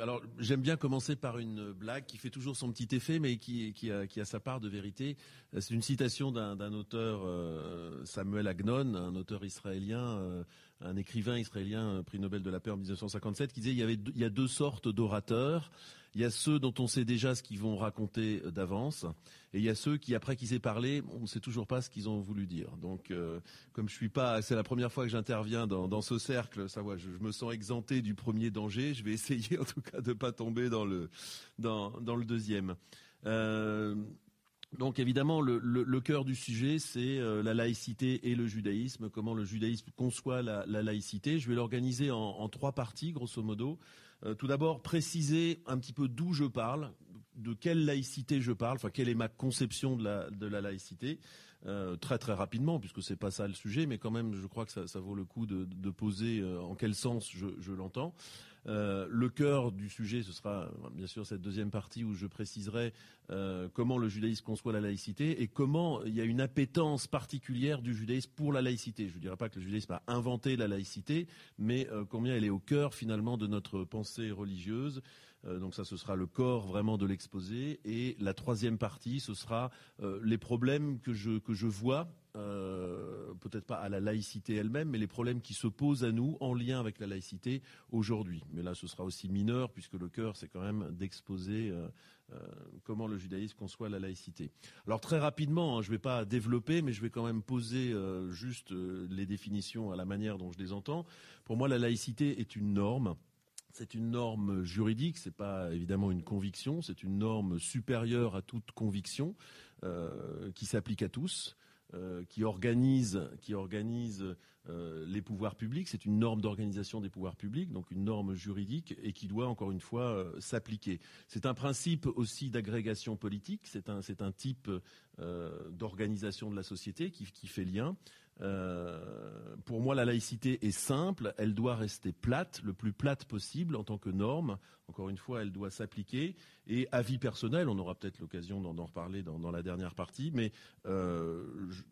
Alors j'aime bien commencer par une blague qui fait toujours son petit effet, mais qui, a, sa part de vérité. C'est une citation d'un auteur, euh, Samuel Agnon, un auteur israélien, euh, un écrivain israélien, prix Nobel de la paix en 1957, qui disait il y, avait, il y a deux sortes d'orateurs. Il y a ceux dont on sait déjà ce qu'ils vont raconter euh, d'avance, et il y a ceux qui, après qu'ils aient parlé, on ne sait toujours pas ce qu'ils ont voulu dire. Donc, euh, comme je suis pas, c'est la première fois que j'interviens dans, ce cercle, ça je, me sens exempté du premier danger. Je vais essayer, en tout cas, de pas tomber dans le dans, le deuxième. Euh, donc évidemment, le, cœur du sujet, c'est la laïcité et le judaïsme, comment le judaïsme conçoit la, la laïcité. Je vais l'organiser en, trois parties, grosso modo. Euh, tout d'abord, préciser un petit peu d'où je parle, de quelle laïcité je parle, enfin quelle est ma conception de la, laïcité. Euh, très très rapidement, puisque c'est pas ça le sujet, mais quand même, je crois que ça, vaut le coup de, poser euh, en quel sens je l'entends. Euh, le cœur du sujet, ce sera bien sûr cette deuxième partie où je préciserai euh, comment le judaïsme conçoit la laïcité et comment il y a une appétence particulière du judaïsme pour la laïcité. Je ne dirais pas que le judaïsme a inventé la laïcité, mais combien elle est au cœur finalement de notre pensée religieuse. Donc ça, ce sera le corps vraiment de l'exposé. Et la troisième partie, ce sera les problèmes que je que je vois, euh, peut-être pas à la laïcité elle-même, mais les problèmes qui se posent à nous en lien avec la laïcité aujourd'hui. Mais là, ce sera aussi mineur, puisque le cœur, c'est quand même d'exposer euh, euh, comment le judaïsme conçoit la laïcité. Alors très rapidement, hein, je ne vais pas développer, mais je vais quand même poser juste les définitions à la manière dont je les entends. Pour moi, la laïcité est une norme. C'est une norme juridique, c'est pas évidemment une conviction, c'est une norme supérieure à toute conviction euh, qui s'applique à tous. Euh, qui organise, euh, les pouvoirs publics. C'est une norme d'organisation des pouvoirs publics, donc une norme juridique et qui doit encore une fois s'appliquer. C'est un principe aussi d'agrégation politique. C'est un, type d'organisation de la société qui fait lien. Pour moi, la laïcité est simple. Elle doit rester plate, le plus plate possible en tant que norme. Encore une fois, elle doit s'appliquer. Et avis personnel, on aura peut-être l'occasion d'en, reparler dans, la dernière partie, mais je,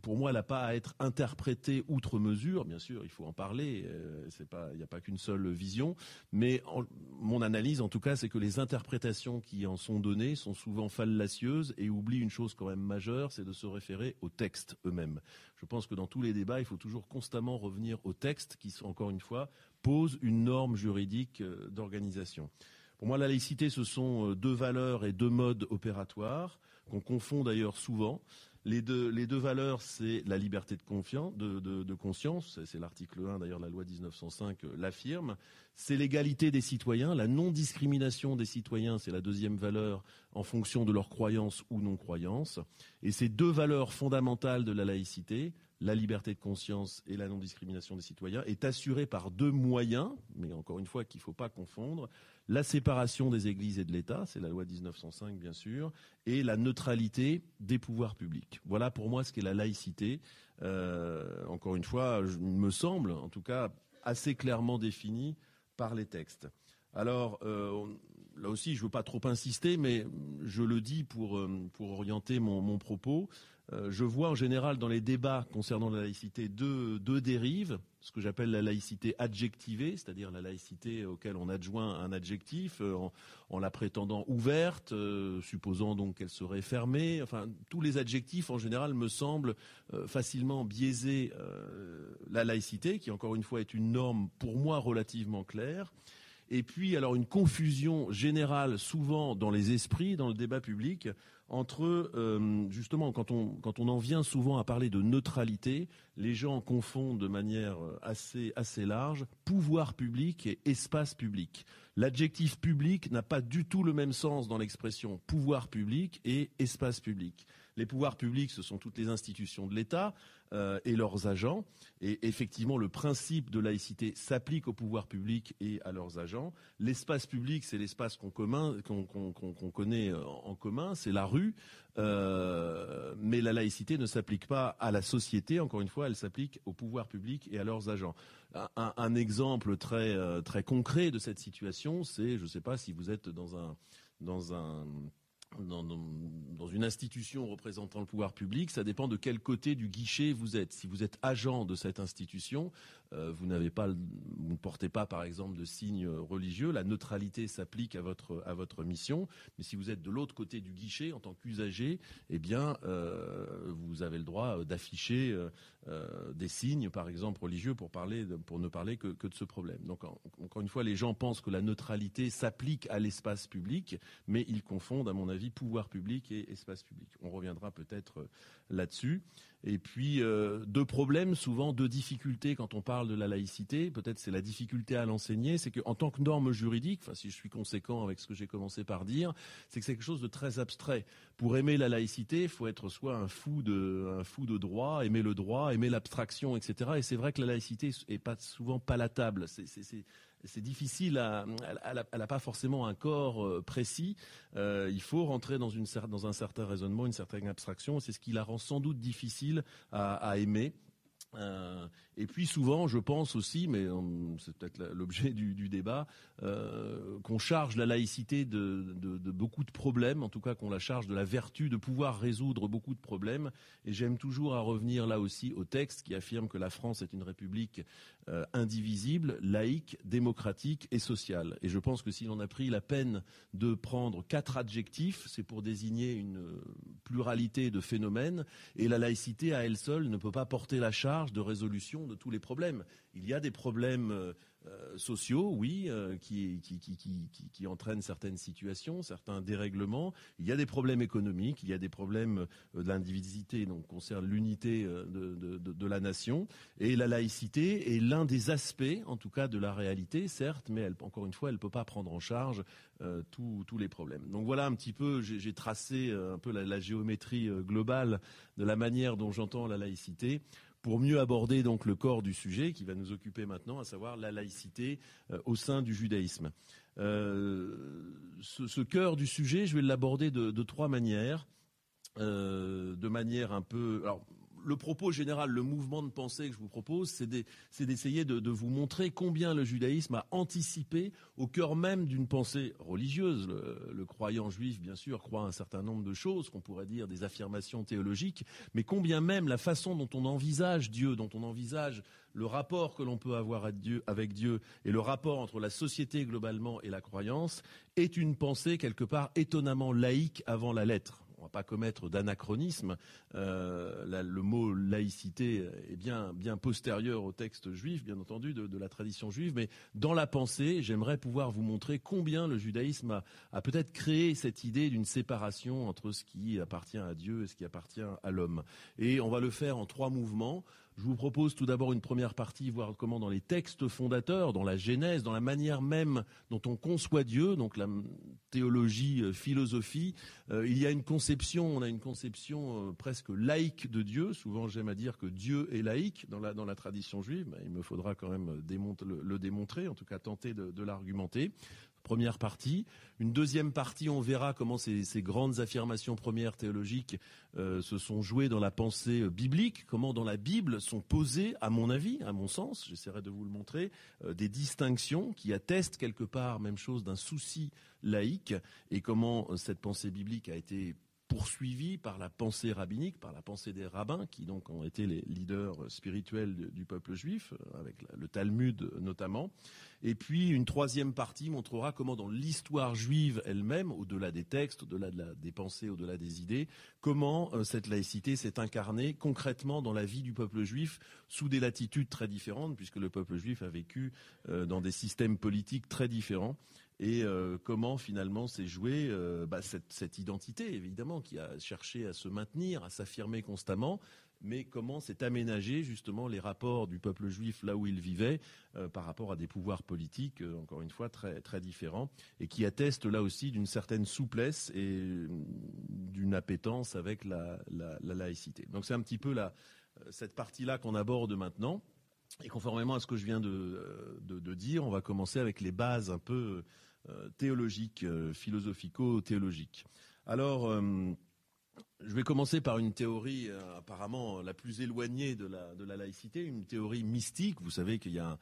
pour moi, elle n'a pas à être interprétée outre mesure. Bien sûr, il faut en parler. Euh, pas, il n'y a pas qu'une seule vision. Mais mon analyse, en tout cas, c'est que les interprétations qui en sont données sont souvent fallacieuses et oublient une chose quand même majeure, c'est de se référer aux textes eux-mêmes. Je pense que dans tous les débats, il faut toujours constamment revenir aux textes qui, encore une fois, posent une norme juridique euh, d'organisation. Pour moi, la laïcité, ce sont euh, deux valeurs et deux modes opératoires qu'on confond d'ailleurs souvent. Les deux, valeurs, c'est la liberté de, conscience, c'est l'article 1 d'ailleurs la loi 1905 euh, l'affirme, c'est l'égalité des citoyens, la non-discrimination des citoyens, c'est la deuxième valeur en fonction de leur croyance ou non-croyance, et ces deux valeurs fondamentales de la laïcité, la liberté de conscience et la non-discrimination des citoyens, est assurée par deux moyens, mais encore une fois qu'il ne faut pas confondre, la séparation des églises et de l'État, c'est la loi 1905 bien sûr, et la neutralité des pouvoirs publics. Voilà pour moi ce qu'est la laïcité. Euh, encore une fois, il me semble, en tout cas, assez clairement définie par les textes. Alors euh, là aussi, je ne veux pas trop insister, mais je le dis pour, euh, orienter mon propos. Euh, je vois en général dans les débats concernant la laïcité deux, dérives, ce que j'appelle la laïcité adjectivée, c'est-à-dire la laïcité auquel on adjoint un adjectif euh, en, en, la prétendant ouverte, euh, supposant donc qu'elle serait fermée. Enfin, tous les adjectifs en général me semblent facilement biaiser la laïcité, qui encore une fois est une norme pour moi relativement claire. Et puis, alors, une confusion générale, souvent dans les esprits, dans le débat public, entre euh, justement quand on en vient souvent à parler de neutralité, les gens confondent de manière euh, assez large pouvoir public et espace public. L'adjectif public n'a pas du tout le même sens dans l'expression pouvoir public et espace public. Les pouvoirs publics, ce sont toutes les institutions de l'État euh, et leurs agents. Et effectivement, le principe de laïcité s'applique aux pouvoirs publics et à leurs agents. L'espace public, c'est l'espace qu'on connaît en commun, c'est la rue euh, mais la laïcité ne s'applique pas à la société. Encore une fois, elle s'applique au pouvoir public et à leurs agents. Un, exemple très euh, très concret de cette situation, c'est, je ne sais pas si vous êtes dans un dans un dans, une institution représentant le pouvoir public, ça dépend de quel côté du guichet vous êtes. Si vous êtes agent de cette institution, pas, vous ne portez pas, par exemple, de signes religieux. La neutralité s'applique à votre à votre mission. Mais si vous êtes de l'autre côté du guichet en tant qu'usager, eh bien, euh, vous avez le droit d'afficher euh, des signes, par exemple, religieux pour parler, pour ne parler que, que de ce problème. Donc, encore une fois, les gens pensent que la neutralité s'applique à l'espace public, mais ils confondent, à mon avis pouvoir public et espace public. On reviendra peut-être euh, là-dessus. Et puis euh, deux problèmes, souvent deux difficultés quand on parle de la laïcité. Peut-être c'est la difficulté à l'enseigner, c'est qu'en tant que norme juridique, enfin si je suis conséquent avec ce que j'ai commencé par dire, c'est que c'est quelque chose de très abstrait. Pour aimer la laïcité, il faut être soit un fou de un fou de droit, aimer le droit, aimer l'abstraction, etc. Et c'est vrai que la laïcité est pas souvent palatable. C'est c'est difficile elle n'a pas forcément un corps euh, précis. Euh, il faut rentrer dans, un certain raisonnement, une certaine abstraction. C'est ce qui la rend sans doute difficile à aimer. Euh, et puis souvent, je pense aussi, mais euh, c'est peut-être l'objet du, débat, euh, qu'on charge la laïcité de, beaucoup de problèmes, en tout cas qu'on la charge de la vertu de pouvoir résoudre beaucoup de problèmes. Et j'aime toujours à revenir là aussi au texte qui affirme que la France est une république indivisible, laïque, démocratique et sociale. Et je pense que si l'on a pris la peine de prendre quatre adjectifs, c'est pour désigner une pluralité de phénomènes. Et la laïcité à elle seule ne peut pas porter la charge de résolution de tous les problèmes. Il y a des problèmes euh, euh, sociaux, oui, euh, qui, entraînent certaines situations, certains dérèglements. Il y a des problèmes économiques, il y a des problèmes de l'individualité, donc concerne l'unité de, la nation. Et la laïcité est l'un des aspects, en tout cas, de la réalité, certes, mais encore une fois, elle ne peut pas prendre en charge tous les problèmes. Donc voilà un petit peu, j'ai tracé un peu la géométrie globale de la manière dont j'entends la laïcité pour mieux aborder donc le corps du sujet qui va nous occuper maintenant, à savoir la laïcité euh, au sein du judaïsme. Euh, ce, cœur du sujet, je vais l'aborder de, trois manières. Euh, de manière un peu le propos général, le mouvement de pensée que je vous propose, c'est d'essayer de, vous montrer combien le judaïsme a anticipé au cœur même d'une pensée religieuse. Le, croyant juif, bien sûr, croit un certain nombre de choses, qu'on pourrait dire des affirmations théologiques, mais combien même la façon dont on envisage Dieu, dont on envisage le rapport que l'on peut avoir avec Dieu et le rapport entre la société globalement et la croyance est une pensée quelque part étonnamment laïque avant la lettre on va pas commettre d'anachronisme. Euh, le mot laïcité est bien, bien postérieur au texte juif, bien entendu, de, la tradition juive, mais dans la pensée, j'aimerais pouvoir vous montrer combien le judaïsme a, peut-être créé cette idée d'une séparation entre ce qui appartient à Dieu et ce qui appartient à l'homme. Et on va le faire en trois mouvements. Je vous propose tout d'abord une première partie, voir comment dans les textes fondateurs, dans la Genèse, dans la manière même dont on conçoit Dieu, donc la théologie, euh, philosophie, euh, il y a une conception, on a une conception euh, presque laïque de Dieu. Souvent, j'aime à dire que Dieu est laïque dans la, dans la tradition juive. mais il me faudra quand même le, démontrer, en tout cas tenter de l'argumenter première partie. Une deuxième partie, on verra comment ces, grandes affirmations premières théologiques euh, se sont jouées dans la pensée euh, biblique, comment dans la Bible sont posées, à mon avis, à mon sens, j'essaierai de vous le montrer, euh, des distinctions qui attestent quelque part, même chose, d'un souci laïque, et comment cette pensée biblique a été poursuivi par la pensée rabbinique, par la pensée des rabbins, qui donc ont été les leaders spirituels du peuple juif, euh, avec le Talmud notamment. Et puis une troisième partie montrera comment dans l'histoire juive elle-même, au-delà des textes, au-delà des pensées, au-delà des idées, comment euh, cette laïcité s'est incarnée concrètement dans la vie du peuple juif sous des latitudes très différentes, puisque le peuple juif a vécu euh, dans des systèmes politiques très différents et euh, comment finalement s'est jouée euh, bah, cette, identité, évidemment, qui a cherché à se maintenir, à s'affirmer constamment, mais comment s'est aménagé justement les rapports du peuple juif là où il vivait euh, par rapport à des pouvoirs politiques, encore une fois, très, très différents, et qui attestent là aussi d'une certaine souplesse et d'une appétence avec la, laïcité. Donc c'est un petit peu la, cette partie-là qu'on aborde maintenant. Et conformément à ce que je viens de, de, dire, on va commencer avec les bases un peu euh, théologique, euh, philosophico-théologique. Alors, euh, je vais commencer par une théorie euh, apparemment la plus éloignée de la, laïcité, une théorie mystique. Vous savez qu'il y a,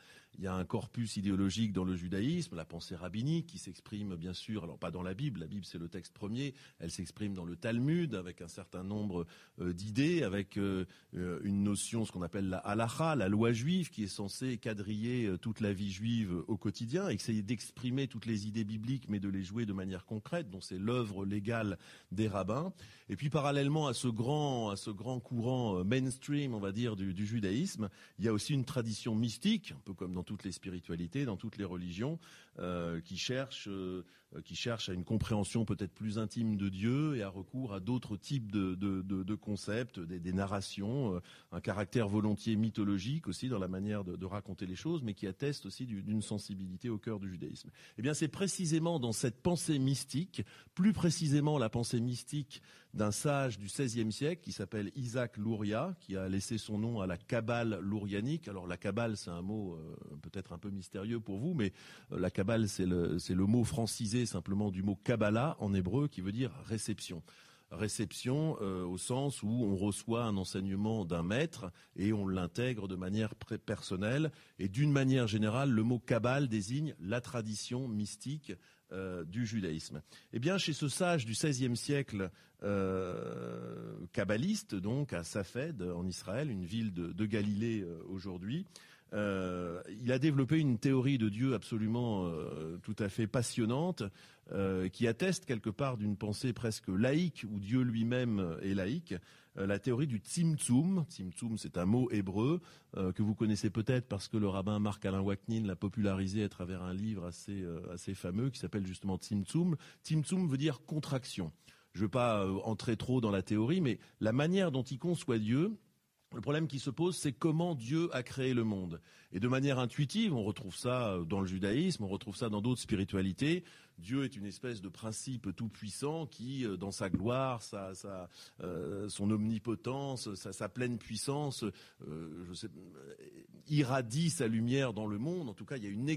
un corpus idéologique dans le judaïsme, la pensée rabbinique, qui s'exprime bien sûr, alors pas dans la Bible, la Bible c'est le texte premier, elle s'exprime dans le Talmud avec un certain nombre euh, d'idées, avec euh, euh, une notion, ce qu'on appelle la halacha, la loi juive, qui est censée quadriller toute la vie juive au quotidien, essayer d'exprimer toutes les idées bibliques, mais de les jouer de manière concrète, dont c'est l'œuvre légale des rabbins. Et puis parallèlement à ce grand, courant mainstream, on va dire, du, du judaïsme, il y a aussi une tradition mystique, un peu comme dans toutes les spiritualités, dans toutes les religions, euh, qui cherchent, euh, qui cherchent à une compréhension peut-être plus intime de Dieu et à recours à d'autres types de, concepts, des, narrations, euh, un caractère volontiers mythologique aussi dans la manière de, raconter les choses, mais qui atteste aussi d'une sensibilité au cœur du judaïsme. Eh bien, c'est précisément dans cette pensée mystique, plus précisément la pensée mystique d'un sage du XVIe siècle qui s'appelle Isaac Luria, qui a laissé son nom à la Kabbale lourianique. Alors la Kabbale, c'est un mot peut-être un peu mystérieux pour vous, mais la Kabbale, c'est le, mot francisé simplement du mot Kabbalah en hébreu, qui veut dire réception réception euh, au sens où on reçoit un enseignement d'un maître et on l'intègre de manière personnelle. Et d'une manière générale, le mot Kabbale désigne la tradition mystique euh, du judaïsme. Eh bien, chez ce sage du XVIe siècle, euh, kabbaliste, donc à Safed en Israël, une ville de, Galilée euh, il a développé une théorie de Dieu absolument tout à fait passionnante, qui atteste quelque part d'une pensée presque laïque, où Dieu lui-même est laïque, euh, la théorie du Tzimtzum. Tzimtzum, c'est un mot hébreu euh, que vous connaissez peut-être parce que le rabbin Marc-Alain Waknin l'a popularisé à travers un livre assez, euh, assez fameux qui s'appelle justement Tzimtzum. Tzimtzum veut dire contraction. Je ne veux pas entrer trop dans la théorie, mais la manière dont il conçoit Dieu, le problème qui se pose, c'est comment Dieu a créé le monde. Et de manière intuitive, on retrouve ça dans le judaïsme, on retrouve ça dans d'autres spiritualités. Dieu est une espèce de principe tout puissant qui, euh, dans sa gloire, sa, euh, son omnipotence, sa, pleine puissance, euh, irradie sa lumière dans le monde. En tout cas, il y a une,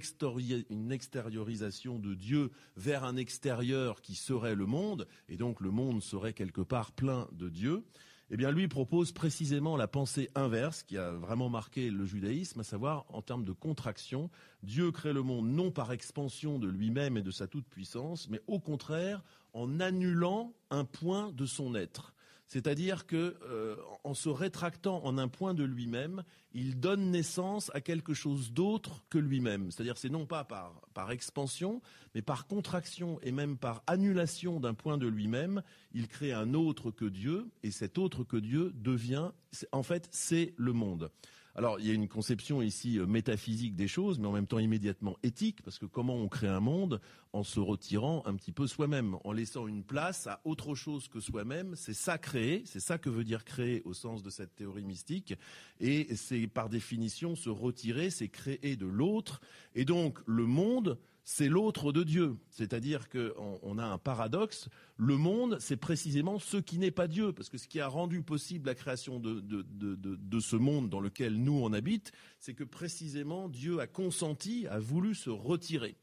une extériorisation de Dieu vers un extérieur qui serait le monde, et donc le monde serait quelque part plein de Dieu eh bien lui propose précisément la pensée inverse qui a vraiment marqué le judaïsme, à savoir en termes de contraction, Dieu crée le monde non par expansion de lui-même et de sa toute-puissance, mais au contraire en annulant un point de son être. C'est-à-dire que, euh, en se rétractant en un point de lui-même, il donne naissance à quelque chose d'autre que lui-même. C'est-à-dire, c'est non pas par, par expansion, mais par contraction et même par annulation d'un point de lui-même, il crée un autre que Dieu, et cet autre que Dieu devient, en fait, c'est le monde. Alors, il y a une conception ici euh, métaphysique des choses, mais en même temps immédiatement éthique, parce que comment on crée un monde en se retirant un petit peu soi-même, en laissant une place à autre chose que soi-même, c'est ça créer, c'est ça que veut dire créer au sens de cette théorie mystique, et c'est par définition se retirer, c'est créer de l'autre, et donc le monde, c'est l'autre de Dieu. C'est-à-dire qu'on a un paradoxe. Le monde, c'est précisément ce qui n'est pas Dieu. Parce que ce qui a rendu possible la création de, de, ce monde dans lequel nous on habite, c'est que précisément Dieu a consenti, a voulu se retirer.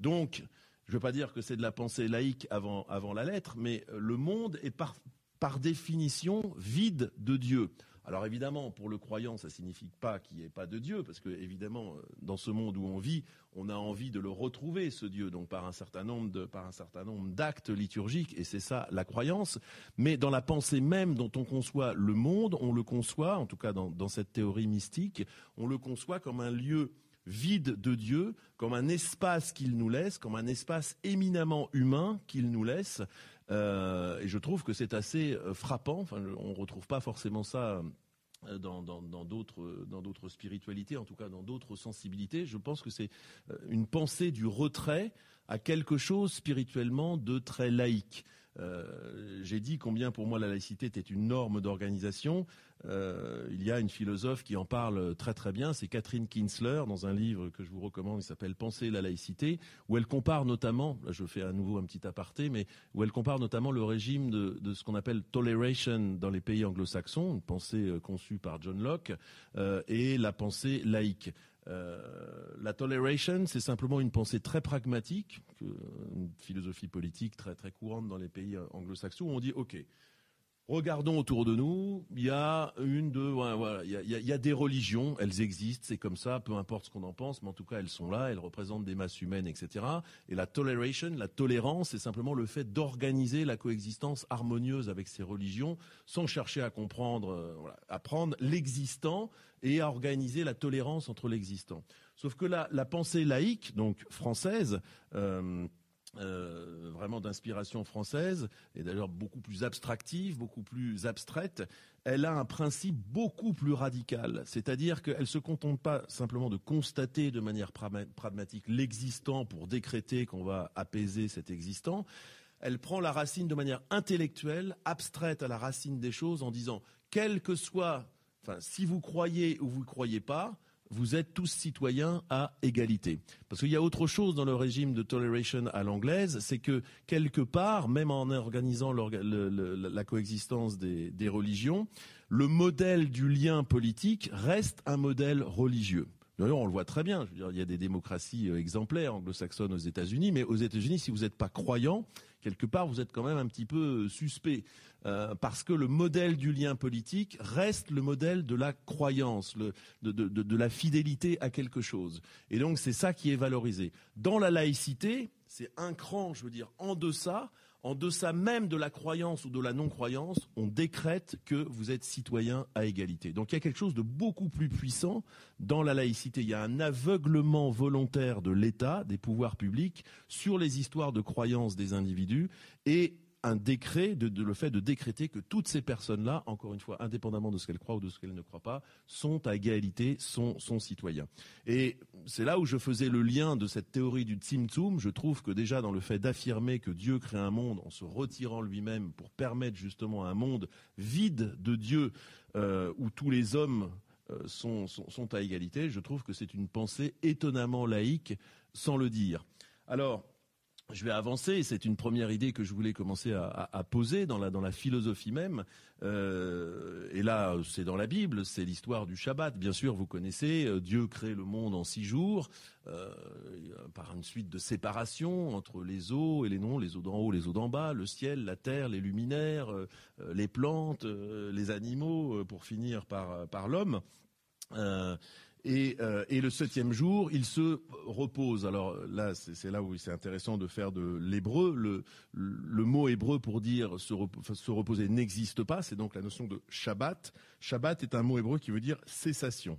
Donc, je ne veux pas dire que c'est de la pensée laïque avant, avant la lettre, mais le monde est par, par définition vide de Dieu. Alors évidemment, pour le croyant, ça signifie pas qu'il n'y ait pas de Dieu, parce que évidemment, euh, dans ce monde où on vit, on a envie de le retrouver, ce Dieu, donc par un certain nombre de, par un certain nombre d'actes liturgiques, et c'est ça la croyance. Mais dans la pensée même dont on conçoit le monde, on le conçoit, en tout cas dans, dans cette théorie mystique, on le conçoit comme un lieu vide de Dieu, comme un espace qu'il nous laisse, comme un espace éminemment humain qu'il nous laisse, euh, et je trouve que c'est assez euh, frappant. Enfin, on retrouve pas forcément ça euh, dans, d'autres dans d'autres spiritualités, en tout cas dans d'autres sensibilités. Je pense que c'est une pensée du retrait à quelque chose spirituellement de très laïque. J'ai dit combien pour moi la laïcité était une norme d'organisation. Euh, il y a une philosophe qui en parle très très bien, c'est Catherine Kinsler, dans un livre que je vous recommande, qui s'appelle Penser la laïcité, où elle compare notamment, là je fais à nouveau un petit aparté, mais où elle compare notamment le régime de, ce qu'on appelle toleration dans les pays anglo-saxons, une pensée euh, conçue par John Locke, euh, et la pensée laïque. La toleration, c'est simplement une pensée très pragmatique, une philosophie politique très très courante dans les pays anglo-saxons, où on dit, OK, Regardons autour de nous, il y a une, deux, il y a, des religions, elles existent, c'est comme ça, peu importe ce qu'on en pense, mais en tout cas elles sont là, elles représentent des masses humaines, etc. Et la toleration, la tolérance, c'est simplement le fait d'organiser la coexistence harmonieuse avec ces religions, sans chercher à comprendre, euh, à prendre l'existant et à organiser la tolérance entre l'existant. Sauf que la, la pensée laïque, donc française, euh, euh, vraiment d'inspiration française, et d'ailleurs beaucoup plus abstractive, beaucoup plus abstraite, elle a un principe beaucoup plus radical. C'est-à-dire qu'elle ne se contente pas simplement de constater de manière pragmatique l'existant pour décréter qu'on va apaiser cet existant. Elle prend la racine de manière intellectuelle, abstraite à la racine des choses, en disant, quel que soit, enfin, si vous croyez ou vous ne croyez pas, vous êtes tous citoyens à égalité. Parce qu'il y a autre chose dans le régime de toleration à l'anglaise, c'est que quelque part, même en organisant la coexistence des, religions, le modèle du lien politique reste un modèle religieux. D'ailleurs, on le voit très bien. il y a des démocraties euh, exemplaires anglo-saxonnes aux États-Unis, mais aux États-Unis, si vous n'êtes pas croyant, quelque part, vous êtes quand même un petit peu euh, suspect. Euh, parce que le modèle du lien politique reste le modèle de la croyance, de, la fidélité à quelque chose. Et donc c'est ça qui est valorisé. Dans la laïcité, c'est un cran, je veux dire, en deçà, en deçà même de la croyance ou de la non-croyance, on décrète que vous êtes citoyen à égalité. Donc il y a quelque chose de beaucoup plus puissant dans la laïcité. Il y a un aveuglement volontaire de l'État, des pouvoirs publics, sur les histoires de croyances des individus et un décret, de, le fait de décréter que toutes ces personnes-là, encore une fois, indépendamment de ce qu'elles croient ou de ce qu'elles ne croient pas, sont à égalité, sont, citoyens. Et c'est là où je faisais le lien de cette théorie du Tzimtzum. Je trouve que déjà dans le fait d'affirmer que Dieu crée un monde en se retirant lui-même pour permettre justement un monde vide de Dieu euh, où tous les hommes euh, sont, sont à égalité, je trouve que c'est une pensée étonnamment laïque sans le dire. Alors, je vais avancer. C'est une première idée que je voulais commencer à, poser dans la, philosophie même. Euh, et là, c'est dans la Bible, c'est l'histoire du Shabbat. Bien sûr, vous connaissez, euh, Dieu crée le monde en six jours euh, par une suite de séparation entre les eaux et les non, les eaux d'en haut, les eaux d'en bas, le ciel, la terre, les luminaires, les plantes, les animaux, pour finir par l'homme. Euh, et, le septième jour, il se repose. Alors là, c'est là où c'est intéressant de faire de l'hébreu. Le, mot hébreu pour dire se, reposer n'existe pas. C'est donc la notion de Shabbat. Shabbat est un mot hébreu qui veut dire cessation.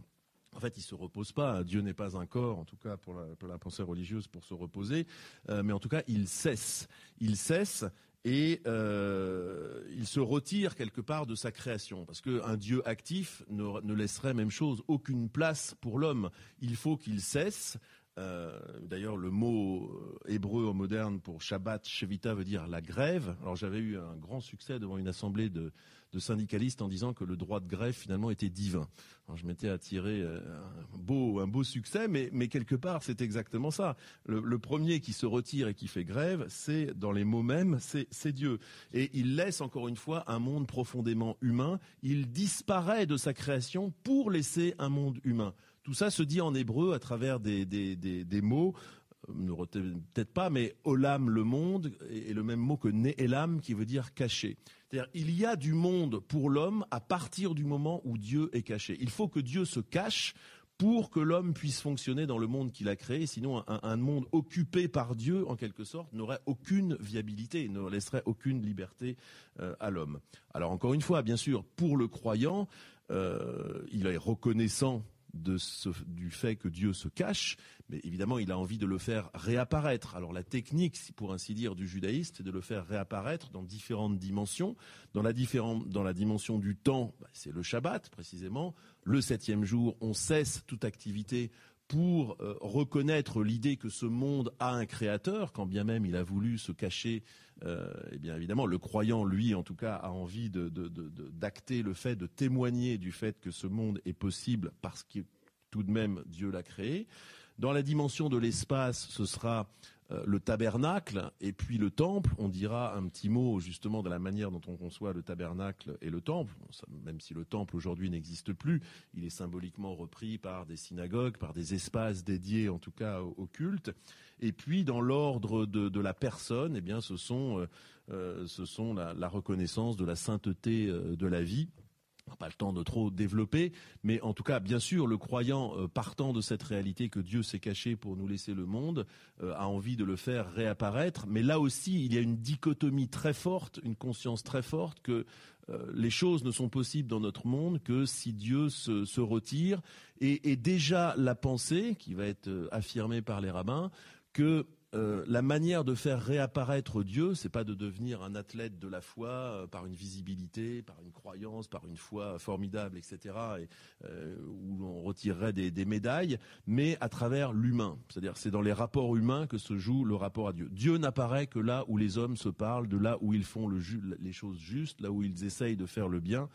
En fait, il se repose pas. Dieu n'est pas un corps, en tout cas pour la, pensée religieuse, pour se reposer. Euh, mais en tout cas, il cesse. Il cesse et euh, il se retire quelque part de sa création, parce qu'un Dieu actif ne, laisserait même chose, aucune place pour l'homme. Il faut qu'il cesse. Euh, D'ailleurs, le mot euh, hébreu moderne pour Shabbat, Shevita, veut dire la grève. Alors j'avais eu un grand succès devant une assemblée de, de syndicalistes en disant que le droit de grève finalement était divin. je m'étais attiré euh, un beau, succès, mais, quelque part c'est exactement ça. Le, premier qui se retire et qui fait grève, c'est dans les mots mêmes, c'est Dieu. Et il laisse encore une fois un monde profondément humain. Il disparaît de sa création pour laisser un monde humain. Tout ça se dit en hébreu à travers des mots euh, peut-être pas, mais olam, le monde, est le même mot que ne'elam, qui veut dire caché. Il y a du monde pour l'homme à partir du moment où Dieu est caché. Il faut que Dieu se cache pour que l'homme puisse fonctionner dans le monde qu'il a créé. Sinon, un, monde occupé par Dieu, en quelque sorte, n'aurait aucune viabilité, ne laisserait aucune liberté euh, à l'homme. Alors, encore une fois, bien sûr, pour le croyant, euh, il est reconnaissant du fait que Dieu se cache, mais évidemment, il a envie de le faire réapparaître. Alors la technique, pour ainsi dire, du judaïste, c'est de le faire réapparaître dans différentes dimensions. Dans la, dans la dimension du temps, bah, c'est le Shabbat, précisément. Le septième jour, on cesse toute activité pour euh, reconnaître l'idée que ce monde a un créateur, quand bien même il a voulu se cacher. Euh, eh bien évidemment, le croyant, lui, en tout cas, a envie d'acter le fait, de témoigner du fait que ce monde est possible parce que tout de même Dieu l'a créé. Dans la dimension de l'espace, ce sera le tabernacle et puis le temple. On dira un petit mot justement de la manière dont on conçoit le tabernacle et le temple, même si le temple aujourd'hui n'existe plus, il est symboliquement repris par des synagogues, par des espaces dédiés en tout cas au, culte. Et puis dans l'ordre de, la personne, eh bien ce sont, euh, euh, ce sont la, reconnaissance de la sainteté de la vie pas le temps de trop développer, mais en tout cas, bien sûr, le croyant euh, partant de cette réalité que Dieu s'est caché pour nous laisser le monde, euh, a envie de le faire réapparaître. Mais là aussi, il y a une dichotomie très forte, une conscience très forte que euh, les choses ne sont possibles dans notre monde que si Dieu se, retire. Et, et, déjà la pensée, qui va être affirmée par les rabbins, que euh, la manière de faire réapparaître Dieu, c'est pas de devenir un athlète de la foi euh, par une visibilité, par une croyance, par une foi formidable, etc., et, euh, où l'on retirerait des, médailles, mais à travers l'humain. C'est-à-dire, c'est dans les rapports humains que se joue le rapport à Dieu. Dieu n'apparaît que là où les hommes se parlent, de là où ils font les choses justes, là où ils essayent de faire le bien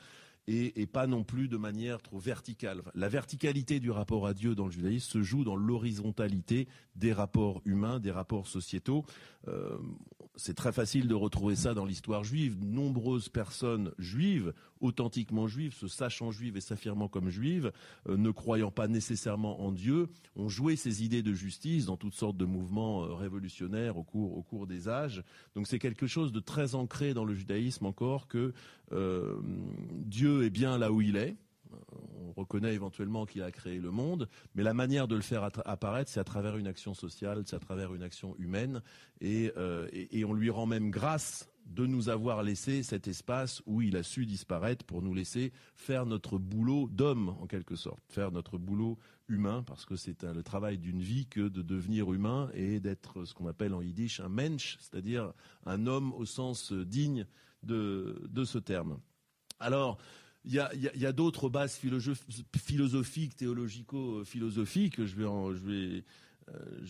et, pas non plus de manière trop verticale. La verticalité du rapport à Dieu dans le judaïsme se joue dans l'horizontalité des rapports humains, des rapports sociétaux. Euh, c'est très facile de retrouver ça dans l'histoire juive. Nombreuses personnes juives, authentiquement juives, se sachant juives et s'affirmant comme juives, euh, ne croyant pas nécessairement en Dieu, ont joué ces idées de justice dans toutes sortes de mouvements euh, révolutionnaires au cours, des âges. Donc c'est quelque chose de très ancré dans le judaïsme encore que euh, Est bien là où il est on reconnaît éventuellement qu'il a créé le monde, mais la manière de le faire apparaître, c'est à travers une action sociale, c'est à travers une action humaine, euh, et, on lui rend même grâce de nous avoir laissé cet espace où il a su disparaître pour nous laisser faire notre boulot d'homme, en quelque sorte, faire notre boulot humain, parce que c'est le travail d'une vie que de devenir humain et d'être ce qu'on appelle en yiddish un mensch, c'est-à-dire un homme au sens digne de ce terme. Alors, il y a, d'autres bases philosophiques, théologico-philosophiques. Je vais, euh,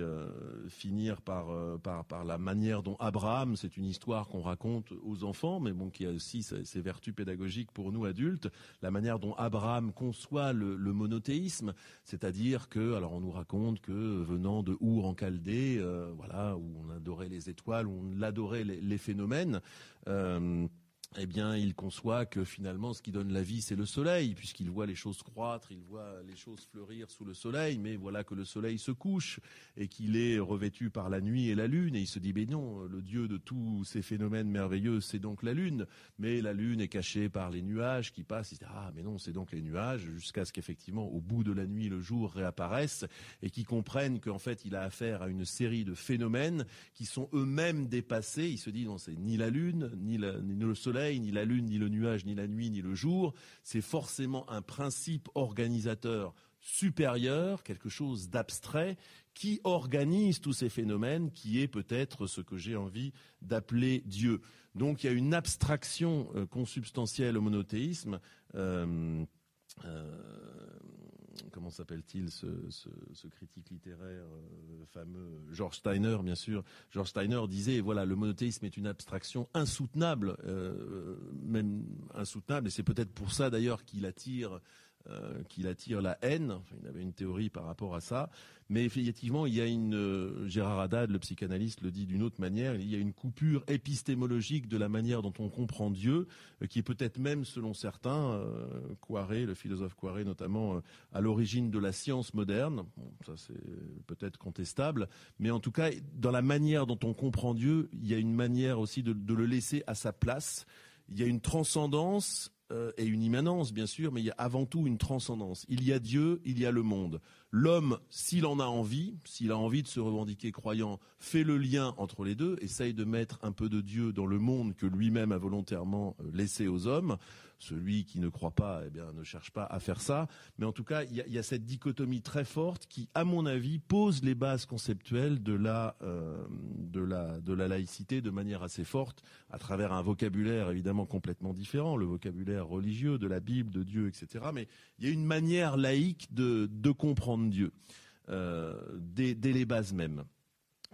euh, finir euh, par, la manière dont Abraham, c'est une histoire qu'on raconte aux enfants, mais bon, qui a aussi ses, vertus pédagogiques pour nous adultes, la manière dont Abraham conçoit le, monothéisme, c'est-à-dire que, alors on nous raconte que venant de Our en Chaldée, voilà, où on adorait les étoiles, où on adorait les, les phénomènes eh bien, il conçoit que finalement, ce qui donne la vie, c'est le soleil, puisqu'il voit les choses croître, il voit les choses fleurir sous le soleil, mais voilà que le soleil se couche et qu'il est revêtu par la nuit et la lune, et il se dit, mais non, le dieu de tous ces phénomènes merveilleux, c'est donc la lune, mais la lune est cachée par les nuages qui passent, il dit, ah, mais non, c'est donc les nuages, jusqu'à ce qu'effectivement, au bout de la nuit, le jour réapparaisse, et qu'ils comprennent qu'en fait, il a affaire à une série de phénomènes qui sont eux-mêmes dépassés, il se dit, non, c'est ni la lune, ni le soleil, ni la lune, ni le nuage, ni la nuit, ni le jour. C'est forcément un principe organisateur supérieur, quelque chose d'abstrait, qui organise tous ces phénomènes, qui est peut-être ce que j'ai envie d'appeler Dieu. Donc il y a une abstraction euh, consubstantielle au monothéisme. Euh, euh, comment s'appelle-t-il ce, critique littéraire euh, fameux George Steiner bien sûr. George Steiner disait voilà le monothéisme est une abstraction insoutenable euh, même insoutenable et c'est peut-être pour ça d'ailleurs qu'il attire euh, qu'il attire la haine. il avait une théorie par rapport à ça. Mais effectivement, il y a une euh, Gérard Haddad, le psychanalyste, le dit d'une autre manière. Il y a une coupure épistémologique de la manière dont on comprend Dieu, euh, qui est peut-être même, selon certains, le philosophe Coiré notamment, à l'origine de la science moderne. ça c'est peut-être contestable, mais en tout cas, dans la manière dont on comprend Dieu, il y a une manière aussi de le laisser à sa place. Il y a une transcendance euh, et une immanence, bien sûr, mais il y a avant tout une transcendance. Il y a Dieu, il y a le monde. L'homme, s'il en a envie, s'il a envie de se revendiquer croyant, fait le lien entre les deux, essaye de mettre un peu de Dieu dans le monde que lui-même a volontairement euh, laissé aux hommes. Celui qui ne croit pas, eh bien, ne cherche pas à faire ça. Mais en tout cas, il y a, cette dichotomie très forte qui, à mon avis, pose les bases conceptuelles de la, euh, de la, laïcité de manière assez forte, à travers un vocabulaire évidemment complètement différent, le vocabulaire religieux de la Bible, de Dieu, etc. Mais il y a une manière laïque de, de comprendre Dieu euh, dès, dès les bases mêmes.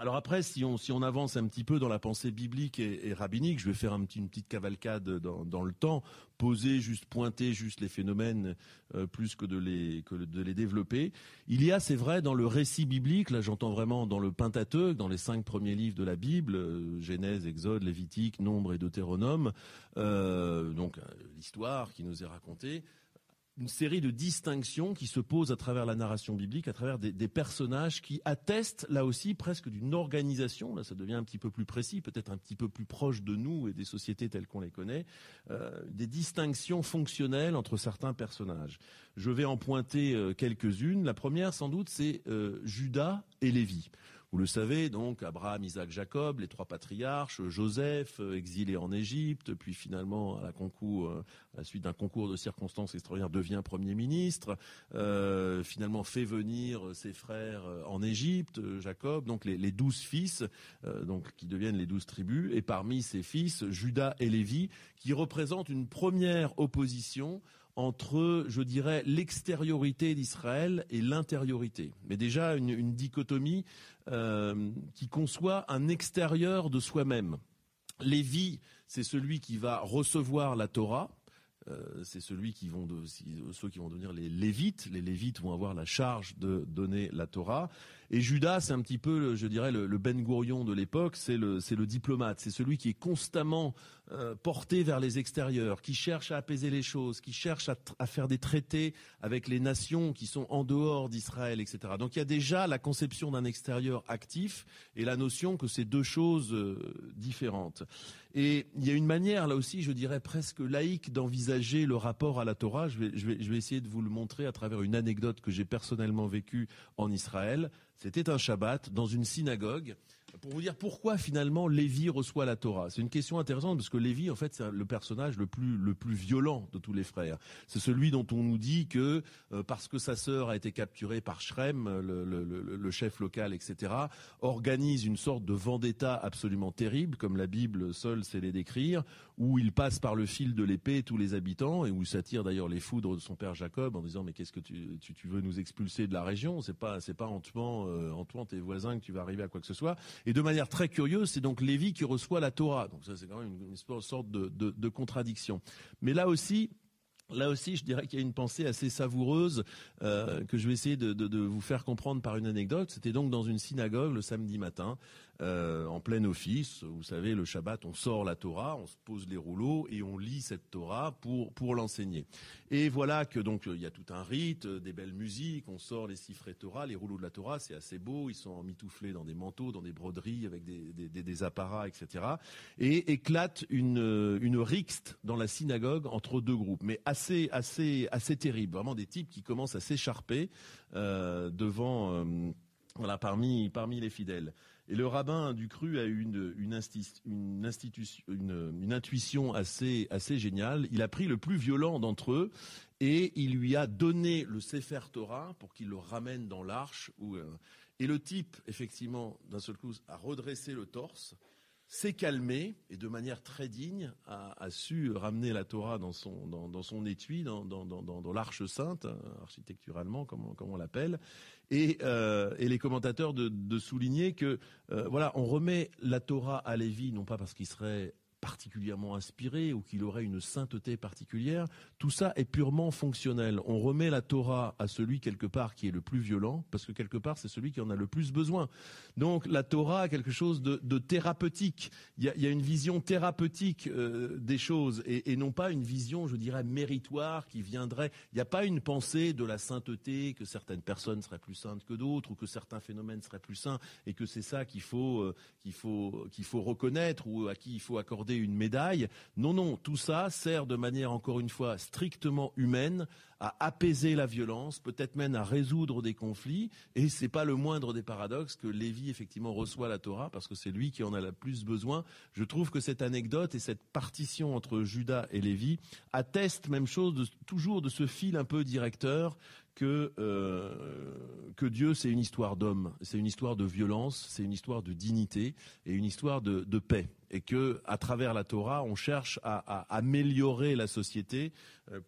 Alors après, si on, avance un petit peu dans la pensée biblique et, rabbinique, je vais faire une petite cavalcade dans, le temps, poser, juste pointer juste les phénomènes euh, plus que de les que de les développer. Il y a, c'est vrai, dans le récit biblique, là j'entends vraiment dans le Pentateuque, dans les cinq premiers livres de la Bible, euh, Genèse, Exode, Lévitique, Nombre et Deutéronome, euh, donc l'histoire qui nous est racontée une série de distinctions qui se posent à travers la narration biblique, à travers des, personnages qui attestent là aussi presque d'une organisation, là ça devient un petit peu plus précis, peut-être un petit peu plus proche de nous et des sociétés telles qu'on les connaît, euh, des distinctions fonctionnelles entre certains personnages. Je vais en pointer euh, quelques-unes. La première sans doute c'est euh, Judas et Lévi. Vous le savez, donc, Abraham, Isaac, Jacob, les trois patriarches, Joseph, euh, exilé en Égypte, puis finalement, à la, concours, euh, à la suite d'un concours de circonstances extraordinaires, devient Premier ministre, euh, finalement fait venir ses frères en Égypte, Jacob, donc les, douze fils, qui deviennent les douze tribus, et parmi ces fils, Judas et Lévi, qui représentent une première opposition entre, je dirais, l'extériorité d'Israël et l'intériorité. Mais déjà une, dichotomie euh, qui conçoit un extérieur de soi-même. Lévi, c'est celui qui va recevoir la Torah, euh, c'est celui qui vont de, ceux qui vont devenir les Lévites. Les Lévites vont avoir la charge de donner la Torah. Et Judas, c'est un petit peu, je dirais, le, Ben Gourion de l'époque. C'est le, c'est le diplomate. C'est celui qui est constamment euh, porté vers les extérieurs, qui cherche à apaiser les choses, qui cherche à, faire des traités avec les nations qui sont en dehors d'Israël, etc. Donc il y a déjà la conception d'un extérieur actif et la notion que c'est deux choses euh, différentes. Et il y a une manière, là aussi, je dirais presque laïque, d'envisager le rapport à la Torah. Je vais essayer de vous le montrer à travers une anecdote que j'ai personnellement vécue en Israël. C'était un Shabbat dans une synagogue pour vous dire pourquoi finalement Lévi reçoit la Torah. C'est une question intéressante parce que Lévi, en fait, c'est le personnage le plus le plus violent de tous les frères. C'est celui dont on nous dit que euh, parce que sa sœur a été capturée par Shrem, le, chef local, etc., organise une sorte de vendetta absolument terrible, comme la Bible seule sait les décrire, où il passe par le fil de l'épée tous les habitants et où s'attire d'ailleurs les foudres de son père Jacob en disant mais qu'est-ce que tu, veux nous expulser de la région? C'est pas c'est pas en tuant, en tes voisins que tu vas arriver à quoi que ce soit. Et de manière très curieuse, c'est donc Lévi qui reçoit la Torah. Donc ça, c'est quand même une, sorte de, contradiction. Mais là aussi, Là aussi, je dirais qu'il y a une pensée assez savoureuse euh, que je vais essayer de, vous faire comprendre par une anecdote. C'était donc dans une synagogue le samedi matin. Euh, en plein office. Vous savez, le Shabbat, on sort la Torah, on se pose les rouleaux et on lit cette Torah pour pour l'enseigner. Et voilà que donc il y a tout un rite, des belles musiques, on sort les siffrets Torah, les rouleaux de la Torah, c'est assez beau. Ils sont mitouflés dans des manteaux, dans des broderies, avec des, des, apparats, etc. Et éclate une une rixte dans la synagogue entre deux groupes, mais assez assez assez terrible. Vraiment des types qui commencent à s'écharper euh, devant euh, voilà parmi parmi les fidèles. Et le rabbin du cru a eu une, intuition assez, assez géniale. Il a pris le plus violent d'entre eux et il lui a donné le Sefer Torah pour qu'il le ramène dans l'arche. Euh, et le type, effectivement, d'un seul coup, a redressé le torse s'est calmé et de manière très digne a, su ramener la Torah dans son, dans, son étui, dans, dans, l'arche sainte, hein, architecturalement comme on, l'appelle, et, euh, et, les commentateurs de, souligner que euh, voilà, on remet la Torah à Lévi non pas parce qu'il serait particulièrement inspiré ou qu'il aurait une sainteté particulière. Tout ça est purement fonctionnel. On remet la Torah à celui quelque part qui est le plus violent, parce que quelque part c'est celui qui en a le plus besoin. Donc la Torah a quelque chose de, thérapeutique. Il y, a, une vision thérapeutique euh, des choses et, non pas une vision, je dirais, méritoire qui viendrait. Il n'y a pas une pensée de la sainteté que certaines personnes seraient plus saintes que d'autres ou que certains phénomènes seraient plus saints et que c'est ça qu'il faut euh, qu'il faut qu'il faut reconnaître ou à qui il faut accorder une médaille. Non, non, tout ça sert de manière, encore une fois, strictement humaine à apaiser la violence, peut-être même à résoudre des conflits. Et c'est pas le moindre des paradoxes que Lévi effectivement reçoit la Torah parce que c'est lui qui en a le plus besoin. Je trouve que cette anecdote et cette partition entre Judas et Lévi attestent même chose toujours de ce fil un peu directeur que, euh, que Dieu, c'est une histoire d'homme, c'est une histoire de violence, c'est une histoire de dignité et une histoire de, paix. Et que, à travers la Torah, on cherche à, améliorer la société. Euh,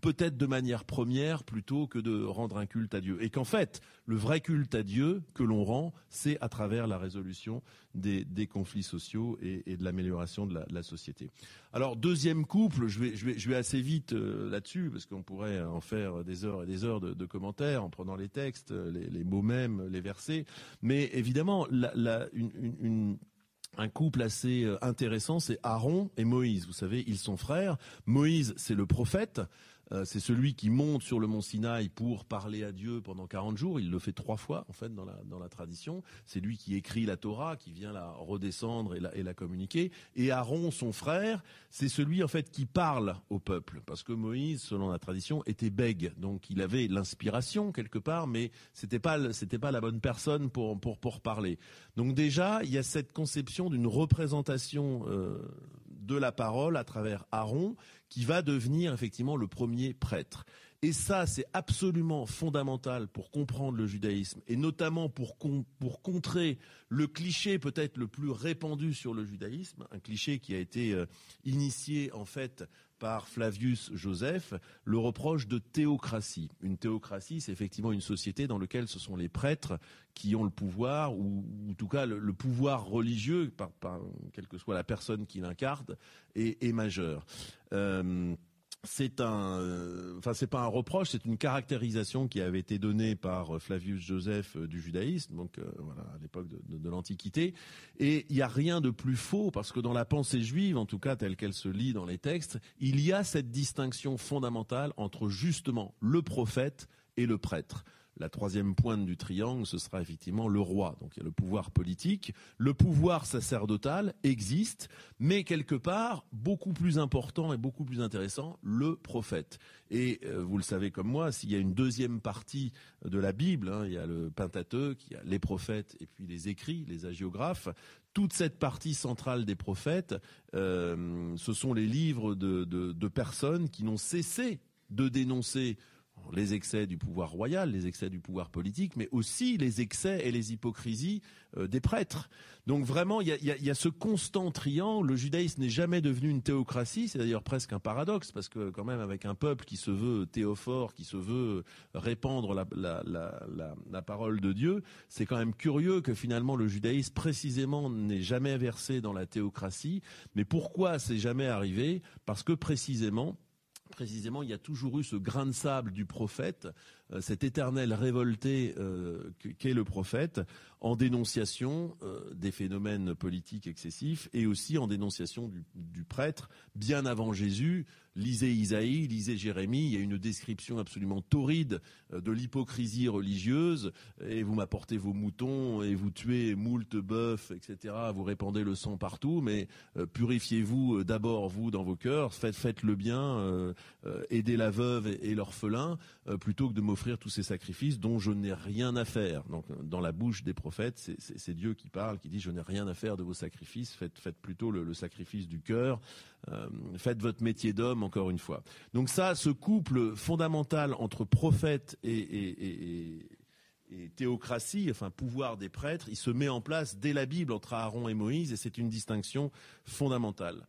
peut-être de manière première plutôt que de rendre un culte à Dieu. Et qu'en fait, le vrai culte à Dieu que l'on rend, c'est à travers la résolution des, conflits sociaux et, de l'amélioration de, la, société. Alors, deuxième couple, je vais, assez vite euh, là-dessus, parce qu'on pourrait en faire des heures et des heures de, commentaires en prenant les textes, les, mots mêmes, les versets. Mais évidemment, une un couple assez euh, intéressant, c'est Aaron et Moïse. Vous savez, ils sont frères. Moïse, c'est le prophète. Euh, c'est celui qui monte sur le mont Sinaï pour parler à Dieu pendant 40 jours. Il le fait trois fois, en fait, dans la, dans la tradition. C'est lui qui écrit la Torah, qui vient la redescendre et la, et la communiquer. Et Aaron, son frère, c'est celui, en fait, qui parle au peuple. Parce que Moïse, selon la tradition, était bègue. Donc, il avait l'inspiration, quelque part, mais c'était pas, c'était pas la bonne personne pour, pour, pour parler. Donc, déjà, il y a cette conception d'une représentation euh, de la parole à travers Aaron, qui va devenir effectivement le premier prêtre. Et ça, c'est absolument fondamental pour comprendre le judaïsme, et notamment pour, pour contrer le cliché peut-être le plus répandu sur le judaïsme, un cliché qui a été euh, initié en fait par Flavius Joseph, le reproche de théocratie. Une théocratie, c'est effectivement une société dans laquelle ce sont les prêtres qui ont le pouvoir, ou, en tout cas le, pouvoir religieux, par, quelle que soit la personne qui l'incarne, est, majeur. Euh, c'est un, euh, pas un reproche, c'est une caractérisation qui avait été donnée par euh, Flavius Joseph du judaïsme, donc voilà à l'époque de, l'Antiquité. Et il n'y a rien de plus faux parce que dans la pensée juive, en tout cas telle qu'elle se lit dans les textes, il y a cette distinction fondamentale entre justement le prophète et le prêtre. La troisième pointe du triangle, ce sera effectivement le roi. Donc il y a le pouvoir politique. Le pouvoir sacerdotal existe, mais quelque part, beaucoup plus important et beaucoup plus intéressant, le prophète. Et euh, vous le savez comme moi, s'il y a une deuxième partie de la Bible, hein, il y a le Pentateuque, il y a les prophètes et puis les écrits, les agiographes, toute cette partie centrale des prophètes, euh, ce sont les livres de personnes qui n'ont cessé de dénoncer les excès du pouvoir royal, les excès du pouvoir politique, mais aussi les excès et les hypocrisies euh, des prêtres. Donc vraiment, il y a, ce constant triangle. Le judaïsme n'est jamais devenu une théocratie. C'est d'ailleurs presque un paradoxe, parce que quand même, avec un peuple qui se veut théophore, qui se veut répandre la, parole de Dieu, c'est quand même curieux que finalement le judaïsme précisément n'ait jamais versé dans la théocratie. Mais pourquoi c'est jamais arrivé? Parce que précisément, précisément, il y a toujours eu ce grain de sable du prophète, cet éternel révolté euh, qu'est le prophète, en dénonciation euh, des phénomènes politiques excessifs et aussi en dénonciation du prêtre, bien avant Jésus, lisez Isaïe, lisez Jérémie, il y a une description absolument torride euh, de l'hypocrisie religieuse, et vous m'apportez vos moutons, et vous tuez moult bœufs, etc., vous répandez le sang partout, mais euh, purifiez-vous euh, d'abord, vous, dans vos cœurs, faites, faites le bien, aidez la veuve et, l'orphelin, plutôt que de m'offrir tous ces sacrifices dont je n'ai rien à faire. Donc, dans la bouche des prophètes, c'est Dieu qui parle, qui dit, je n'ai rien à faire de vos sacrifices, faites, plutôt le, le sacrifice du cœur, faites votre métier d'homme, encore une fois. Donc ça, ce couple fondamental entre prophète et, théocratie, enfin pouvoir des prêtres, il se met en place dès la Bible entre Aaron et Moïse, et c'est une distinction fondamentale.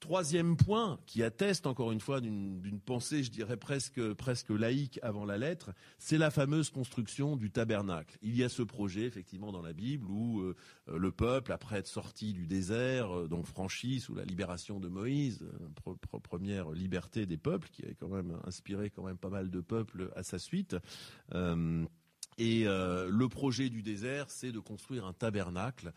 Troisième point, qui atteste encore une fois d'une pensée, je dirais presque, presque laïque avant la lettre, c'est la fameuse construction du tabernacle. Il y a ce projet, effectivement, dans la Bible où euh, le peuple, après être sorti du désert, euh, donc franchi sous la libération de Moïse, euh, première liberté des peuples, qui a quand même inspiré quand même pas mal de peuples à sa suite. et le projet du désert, c'est de construire un tabernacle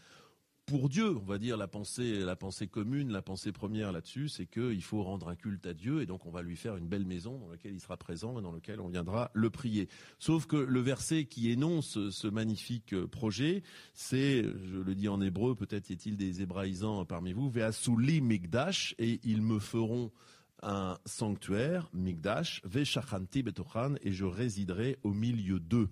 pour Dieu, on va dire la pensée, la pensée commune, la pensée première là-dessus, c'est qu'il faut rendre un culte à Dieu et donc on va lui faire une belle maison dans laquelle il sera présent et dans laquelle on viendra le prier. Sauf que le verset qui énonce ce magnifique projet, c'est, je le dis en hébreu, peut-être y a-t-il des hébraïsants parmi vous, Ve'asuli migdash et ils me feront un sanctuaire, migdash, ve'shachanti betochan et je résiderai au milieu d'eux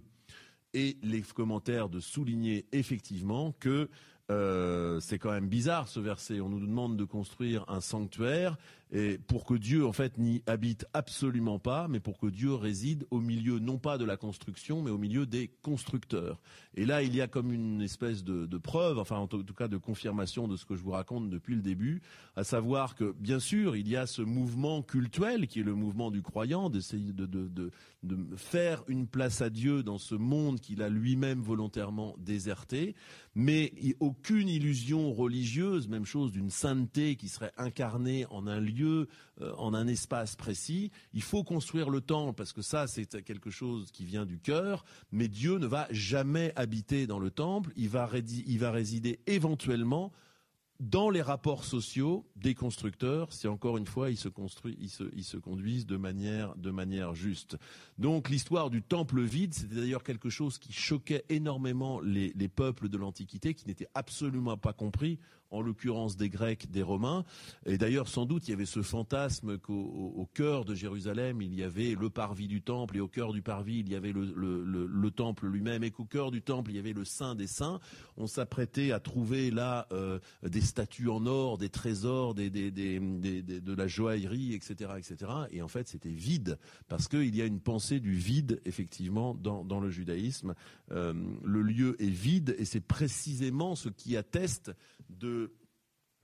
et les commentaires de souligner effectivement que euh, c'est quand même bizarre ce verset. On nous demande de construire un sanctuaire et pour que Dieu en fait n'y habite absolument pas, mais pour que Dieu réside au milieu non pas de la construction, mais au milieu des constructeurs. Et là, il y a comme une espèce de, preuve, enfin en tout cas de confirmation de ce que je vous raconte depuis le début, à savoir que bien sûr il y a ce mouvement cultuel qui est le mouvement du croyant, d'essayer de, de, de, de faire une place à Dieu dans ce monde qu'il a lui-même volontairement déserté, mais aucune illusion religieuse, même chose d'une sainteté qui serait incarnée en un lieu euh, en un espace précis. Il faut construire le temple parce que ça, c'est quelque chose qui vient du cœur. Mais Dieu ne va jamais habiter dans le temple. Il va, résider éventuellement dans les rapports sociaux des constructeurs, si encore une fois ils se, construisent, ils se, conduisent de manière, de manière juste. Donc l'histoire du temple vide, c'était d'ailleurs quelque chose qui choquait énormément les, les peuples de l'Antiquité, qui n'étaient absolument pas compris en l'occurrence des Grecs, des Romains. Et d'ailleurs, sans doute, il y avait ce fantasme qu'au cœur de Jérusalem, il y avait le parvis du temple, et au cœur du parvis, il y avait le, temple lui-même, et qu'au cœur du temple, il y avait le Saint des Saints. On s'apprêtait à trouver là euh, des statues en or, des trésors, de la joaillerie, etc., etc. Et en fait, c'était vide, parce qu'il y a une pensée du vide, effectivement, dans, le judaïsme. Euh, le lieu est vide, et c'est précisément ce qui atteste de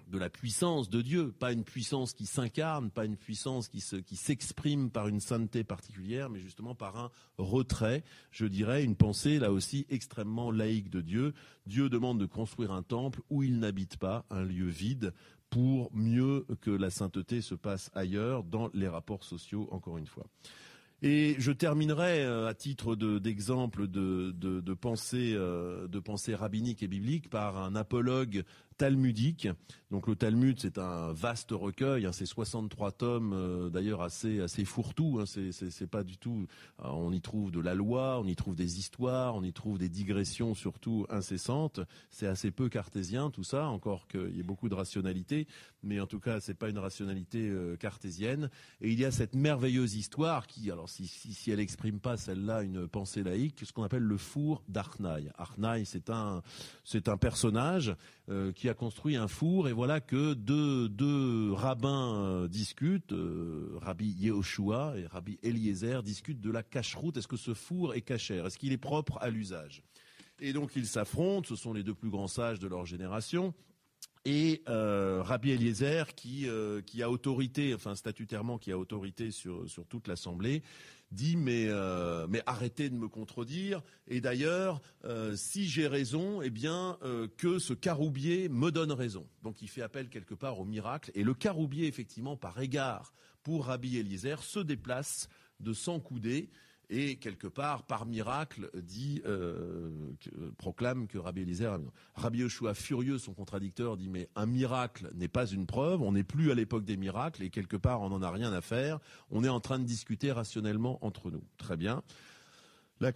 de la puissance de Dieu, pas une puissance qui s'incarne, pas une puissance qui qui s'exprime par une sainteté particulière, mais justement par un retrait, je dirais, une pensée là aussi extrêmement laïque de Dieu. Dieu demande de construire un temple où il n'habite pas, un lieu vide, pour mieux que la sainteté se passe ailleurs dans les rapports sociaux, encore une fois. Et je terminerai euh, à titre d'exemple euh, de pensée rabbinique et biblique par un apologue talmudique. Donc le Talmud, c'est un vaste recueil, hein, c'est 63 tomes, euh, d'ailleurs assez assez fourre-tout. Hein, c'est pas du tout. Euh, on y trouve de la loi, on y trouve des histoires, on y trouve des digressions surtout incessantes. C'est assez peu cartésien tout ça, encore qu'il y ait beaucoup de rationalité, mais en tout cas c'est pas une rationalité euh, cartésienne. Et il y a cette merveilleuse histoire qui, alors si si, si elle exprime pas celle-là une pensée laïque, ce qu'on appelle le four d'Arnaï. Arnaï, c'est un c'est un personnage qui a construit un four et voilà que deux, deux rabbins euh, discutent, euh, Rabbi Yehoshua et Rabbi Eliezer discutent de la cacheroute. Est-ce que ce four est cachère? Est-ce qu'il est propre à l'usage? Et donc ils s'affrontent, ce sont les deux plus grands sages de leur génération. Et euh, Rabbi Eliezer qui qui a autorité, enfin statutairement qui a autorité sur sur toute l'assemblée, dit mais euh, mais arrêtez de me contredire. Et d'ailleurs euh, si j'ai raison eh bien euh, que ce caroubier me donne raison. Donc il fait appel quelque part au miracle. Et le caroubier effectivement par égard pour Rabbi Eliezer se déplace de 100 coudées et quelque part, par miracle, dit, euh, proclame que Rabbi Eliezer, Rabbi Yoshua, furieux, son contradicteur, dit mais un miracle n'est pas une preuve, on n'est plus à l'époque des miracles et quelque part on n'en a rien à faire, on est en train de discuter rationnellement entre nous. Très bien. La,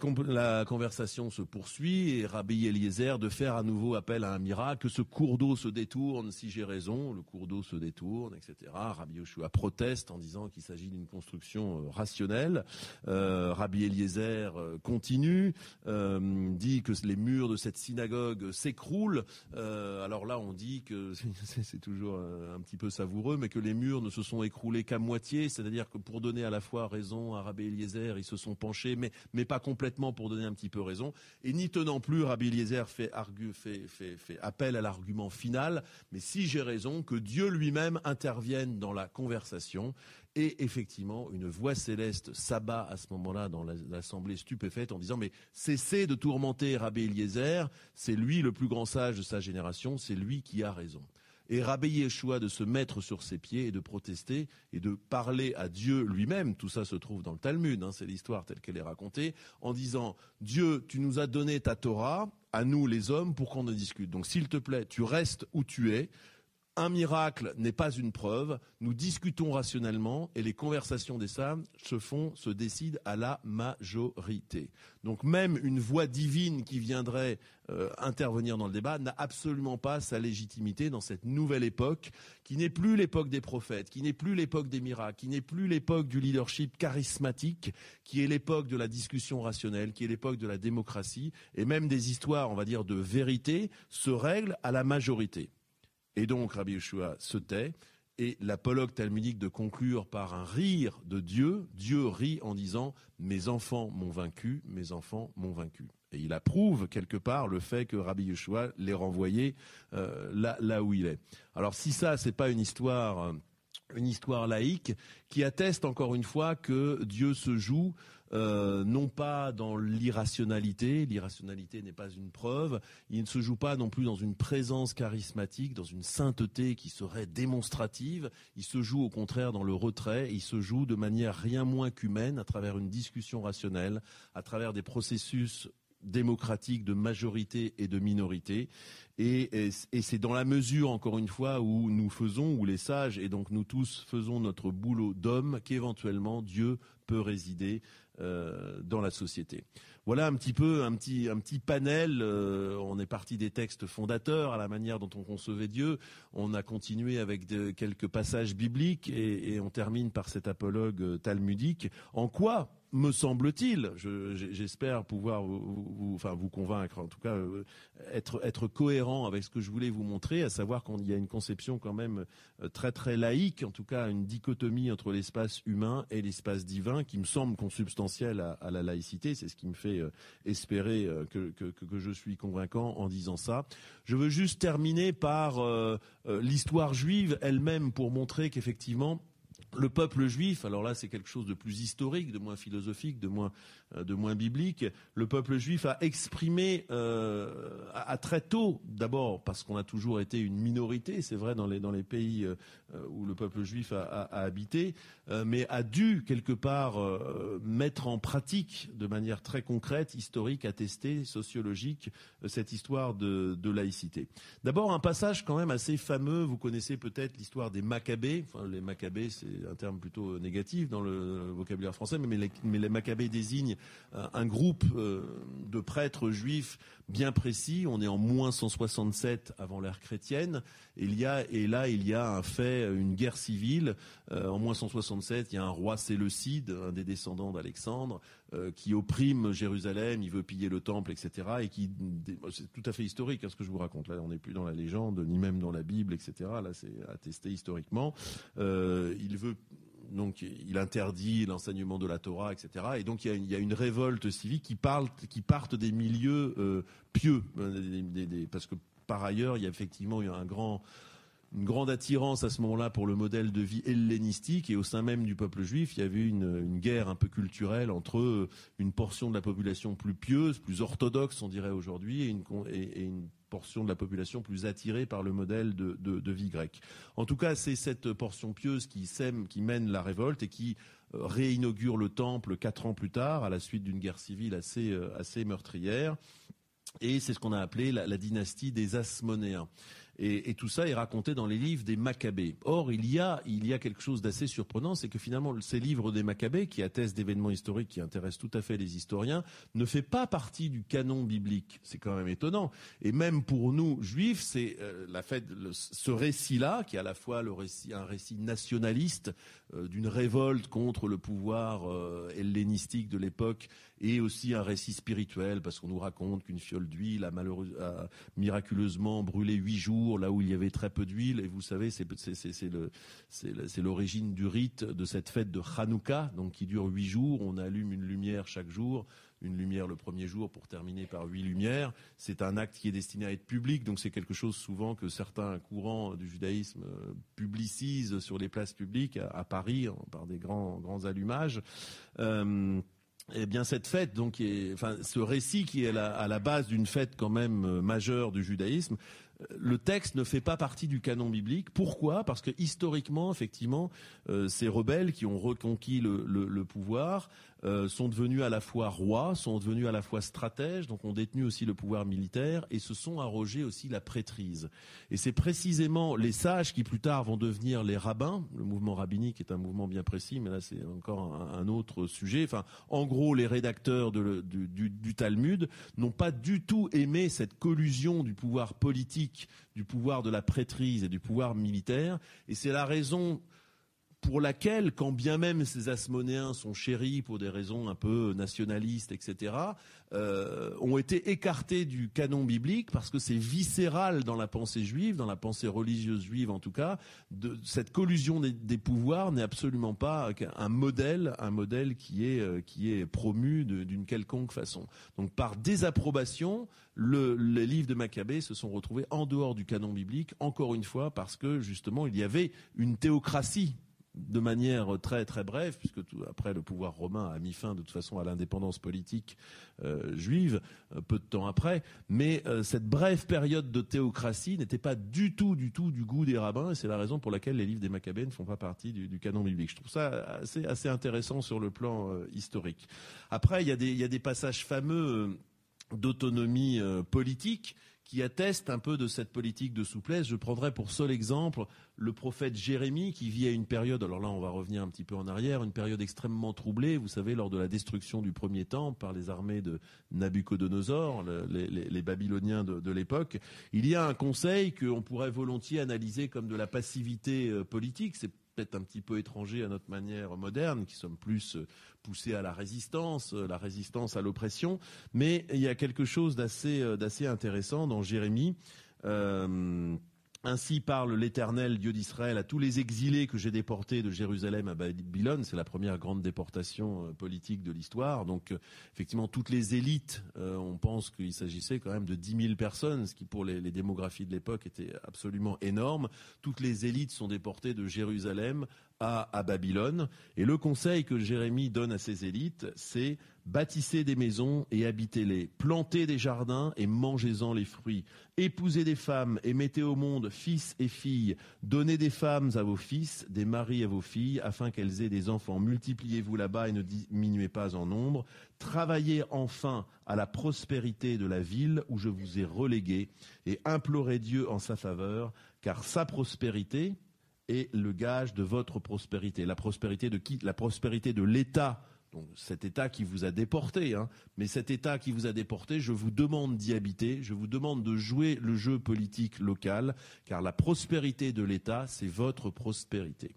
conversation se poursuit et Rabbi Eliezer de faire à nouveau appel à un miracle, que ce cours d'eau se détourne, si j'ai raison, le cours d'eau se détourne, etc. Rabbi Yoshua proteste en disant qu'il s'agit d'une construction euh, rationnelle. Euh, Rabbi Eliezer euh, continue, dit que les murs de cette synagogue s'écroulent. Alors là, on dit que c'est toujours un petit peu savoureux, mais que les murs ne se sont écroulés qu'à moitié, c'est-à-dire que pour donner à la fois raison à Rabbi Eliezer, ils se sont penchés, mais, mais pas complètement pour donner un petit peu raison. Et n'y tenant plus, Rabbi Eliezer fait, appel à l'argument final, mais si j'ai raison, que Dieu lui-même intervienne dans la conversation. Et effectivement, une voix céleste s'abat à ce moment-là dans l'assemblée stupéfaite en disant mais cessez de tourmenter Rabbi Eliezer, c'est lui le plus grand sage de sa génération, c'est lui qui a raison et Rabbi Yeshua de se mettre sur ses pieds et de protester et de parler à Dieu lui-même. Tout ça se trouve dans le Talmud, hein, c'est l'histoire telle qu'elle est racontée, en disant Dieu, tu nous as donné ta Torah, à nous les hommes, pour qu'on en discute. Donc s'il te plaît, tu restes où tu es. Un miracle n'est pas une preuve. Nous discutons rationnellement et les conversations des sages se font, se décident à la majorité. Donc même une voix divine qui viendrait euh, intervenir dans le débat n'a absolument pas sa légitimité dans cette nouvelle époque qui n'est plus l'époque des prophètes, qui n'est plus l'époque des miracles, qui n'est plus l'époque du leadership charismatique, qui est l'époque de la discussion rationnelle, qui est l'époque de la démocratie et même des histoires, on va dire, de vérité se règlent à la majorité. Et donc Rabbi Yeshua se tait et l'apologue talmudique de conclure par un rire de Dieu. Dieu rit en disant Mes enfants m'ont vaincu, mes enfants m'ont vaincu. Et il approuve quelque part le fait que Rabbi Yeshua l'ait renvoyé euh, là, où il est. Alors si ça, c'est pas une histoire, euh, une histoire laïque qui atteste encore une fois que Dieu se joue euh, non pas dans l'irrationalité, l'irrationalité n'est pas une preuve, il ne se joue pas non plus dans une présence charismatique, dans une sainteté qui serait démonstrative, il se joue au contraire dans le retrait, il se joue de manière rien moins qu'humaine à travers une discussion rationnelle, à travers des processus démocratiques de majorité et de minorité. Et, et c'est dans la mesure, encore une fois, où nous faisons, où les sages et donc nous tous faisons notre boulot d'homme, qu'éventuellement Dieu peut résider euh, dans la société. Voilà un petit peu un petit un petit panel. Euh, on est parti des textes fondateurs à la manière dont on concevait Dieu. On a continué avec quelques passages bibliques et, et, on termine par cet apologue euh, talmudique. En quoi me semble-t-il, j'espère pouvoir vous, enfin vous convaincre, en tout cas euh, être cohérent avec ce que je voulais vous montrer, à savoir qu'il y a une conception quand même euh, très très laïque, en tout cas une dichotomie entre l'espace humain et l'espace divin, qui me semble consubstantielle à, la laïcité. C'est ce qui me fait euh, espérer que, je suis convaincant en disant ça. Je veux juste terminer par l'histoire juive elle-même pour montrer qu'effectivement le peuple juif, alors là c'est quelque chose de plus historique, de moins philosophique, de moins euh, de moins biblique, le peuple juif a exprimé euh, à, très tôt, d'abord parce qu'on a toujours été une minorité, c'est vrai dans les dans les pays euh, où le peuple juif a, habité, mais a dû quelque part mettre en pratique de manière très concrète, historique, attestée, sociologique, cette histoire de, de laïcité. D'abord un passage quand même assez fameux, vous connaissez peut-être l'histoire des Maccabées, enfin les Maccabées un terme plutôt négatif dans le vocabulaire français, mais les, Maccabées désignent un groupe euh, de prêtres juifs bien précis. On est en moins 167 avant l'ère chrétienne. Et là, il y a un fait, une guerre civile. Euh, en moins 167, il y a un roi Séleucide, un des descendants d'Alexandre, qui opprime Jérusalem, il veut piller le temple, etc. Et qui, c'est tout à fait historique hein, ce que je vous raconte. Là, on n'est plus dans la légende, ni même dans la Bible, etc. Là, c'est attesté historiquement. il veut donc il interdit l'enseignement de la Torah, etc. Et donc il y a, une révolte civique qui parle, qui partent des milieux euh, pieux, euh, parce que par ailleurs il y a effectivement un grand une grande attirance à ce moment-là pour le modèle de vie hellénistique et au sein même du peuple juif, il y avait une, une, guerre un peu culturelle entre une portion de la population plus pieuse, plus orthodoxe, on dirait aujourd'hui, et une, portion de la population plus attirée par le modèle de, vie grecque. En tout cas, c'est cette portion pieuse qui sème, qui mène la révolte et qui euh, réinaugure le temple quatre ans plus tard, à la suite d'une guerre civile assez, euh, meurtrière. Et c'est ce qu'on a appelé la dynastie des Asmonéens. Et, tout ça est raconté dans les livres des Maccabées. Or, il y a, quelque chose d'assez surprenant, c'est que finalement, ces livres des Maccabées, qui attestent d'événements historiques qui intéressent tout à fait les historiens, ne fait pas partie du canon biblique. C'est quand même étonnant. Et même pour nous, juifs, c'est euh, la fête, ce récit-là, qui est à la fois un récit nationaliste euh, d'une révolte contre le pouvoir euh, hellénistique de l'époque, et aussi un récit spirituel, parce qu'on nous raconte qu'une fiole d'huile a, miraculeusement brûlé huit jours là où il y avait très peu d'huile. Et vous savez, c'est l'origine du rite de cette fête de Hanouka, donc qui dure huit jours. On allume une lumière chaque jour une lumière le premier jour pour terminer par huit lumières. C'est un acte qui est destiné à être public, donc c'est quelque chose souvent que certains courants du judaïsme euh, publicisent sur les places publiques à, Paris par des grands grands allumages. Euh, eh bien, cette fête, donc, est, enfin, ce récit qui est à la base d'une fête quand même euh, majeure du judaïsme, le texte ne fait pas partie du canon biblique. Pourquoi? Parce que historiquement, effectivement, euh, ces rebelles qui ont reconquis le pouvoir euh, sont devenus à la fois rois, sont devenus à la fois stratèges, donc ont détenu aussi le pouvoir militaire et se sont arrogés aussi la prêtrise. Et c'est précisément les sages qui plus tard vont devenir les rabbins. Le mouvement rabbinique est un mouvement bien précis, mais là c'est encore un, autre sujet. Enfin, en gros, les rédacteurs du, Talmud n'ont pas du tout aimé cette collusion du pouvoir politique, du pouvoir de la prêtrise et du pouvoir militaire. Et c'est la raison pour laquelle, quand bien même ces asmonéens sont chéris pour des raisons un peu nationalistes, etc., euh, ont été écartés du canon biblique parce que c'est viscéral dans la pensée juive, dans la pensée religieuse juive en tout cas, cette collusion des, pouvoirs n'est absolument pas un modèle, un modèle qui est euh, qui est promu d'une quelconque façon. Donc par désapprobation, le, les livres de Maccabée se sont retrouvés en dehors du canon biblique, encore une fois parce que justement il y avait une théocratie de manière très très brève, puisque après le pouvoir romain a mis fin de toute façon à l'indépendance politique euh, juive euh, peu de temps après, mais euh, cette brève période de théocratie n'était pas du tout du tout du goût des rabbins, et c'est la raison pour laquelle les livres des Maccabées ne font pas partie du, canon biblique. Je trouve ça assez assez intéressant sur le plan historique. Après, il y a des passages fameux d'autonomie politique qui atteste un peu de cette politique de souplesse. Je prendrai pour seul exemple le prophète Jérémie qui vit à une période, alors là on va revenir un petit peu en arrière, une période extrêmement troublée, vous savez, lors de la destruction du premier temple par les armées de Nabucodonosor, les, Babyloniens de, l'époque. Il y a un conseil qu'on pourrait volontiers analyser comme de la passivité euh, politique. Peut-être un petit peu étranger à notre manière moderne, qui sommes plus euh, poussés à la résistance, euh, la résistance à l'oppression. Mais il y a quelque chose d'assez euh, intéressant dans Jérémie. Ainsi parle l'Éternel, Dieu d'Israël, à tous les exilés que j'ai déportés de Jérusalem à Babylone. C'est la première grande déportation politique de l'histoire. Donc, effectivement, toutes les élites, on pense qu'il s'agissait quand même de 10 000 personnes, ce qui pour les, démographies de l'époque était absolument énorme. Toutes les élites sont déportées de Jérusalem à, Babylone. Et le conseil que Jérémie donne à ses élites, c'est bâtissez des maisons et habitez-les, plantez des jardins et mangez-en les fruits, épousez des femmes et mettez au monde fils et filles, donnez des femmes à vos fils, des maris à vos filles, afin qu'elles aient des enfants. Multipliez-vous là-bas et ne diminuez pas en nombre. Travaillez enfin à la prospérité de la ville où je vous ai relégué et implorez Dieu en sa faveur, car sa prospérité, est le gage de votre prospérité. La prospérité de qui? La prospérité de l'État donc cet État qui vous a déporté, hein. mais cet État qui vous a déporté, je vous demande d'y habiter, je vous demande de jouer le jeu politique local, car la prospérité de l'État, c'est votre prospérité.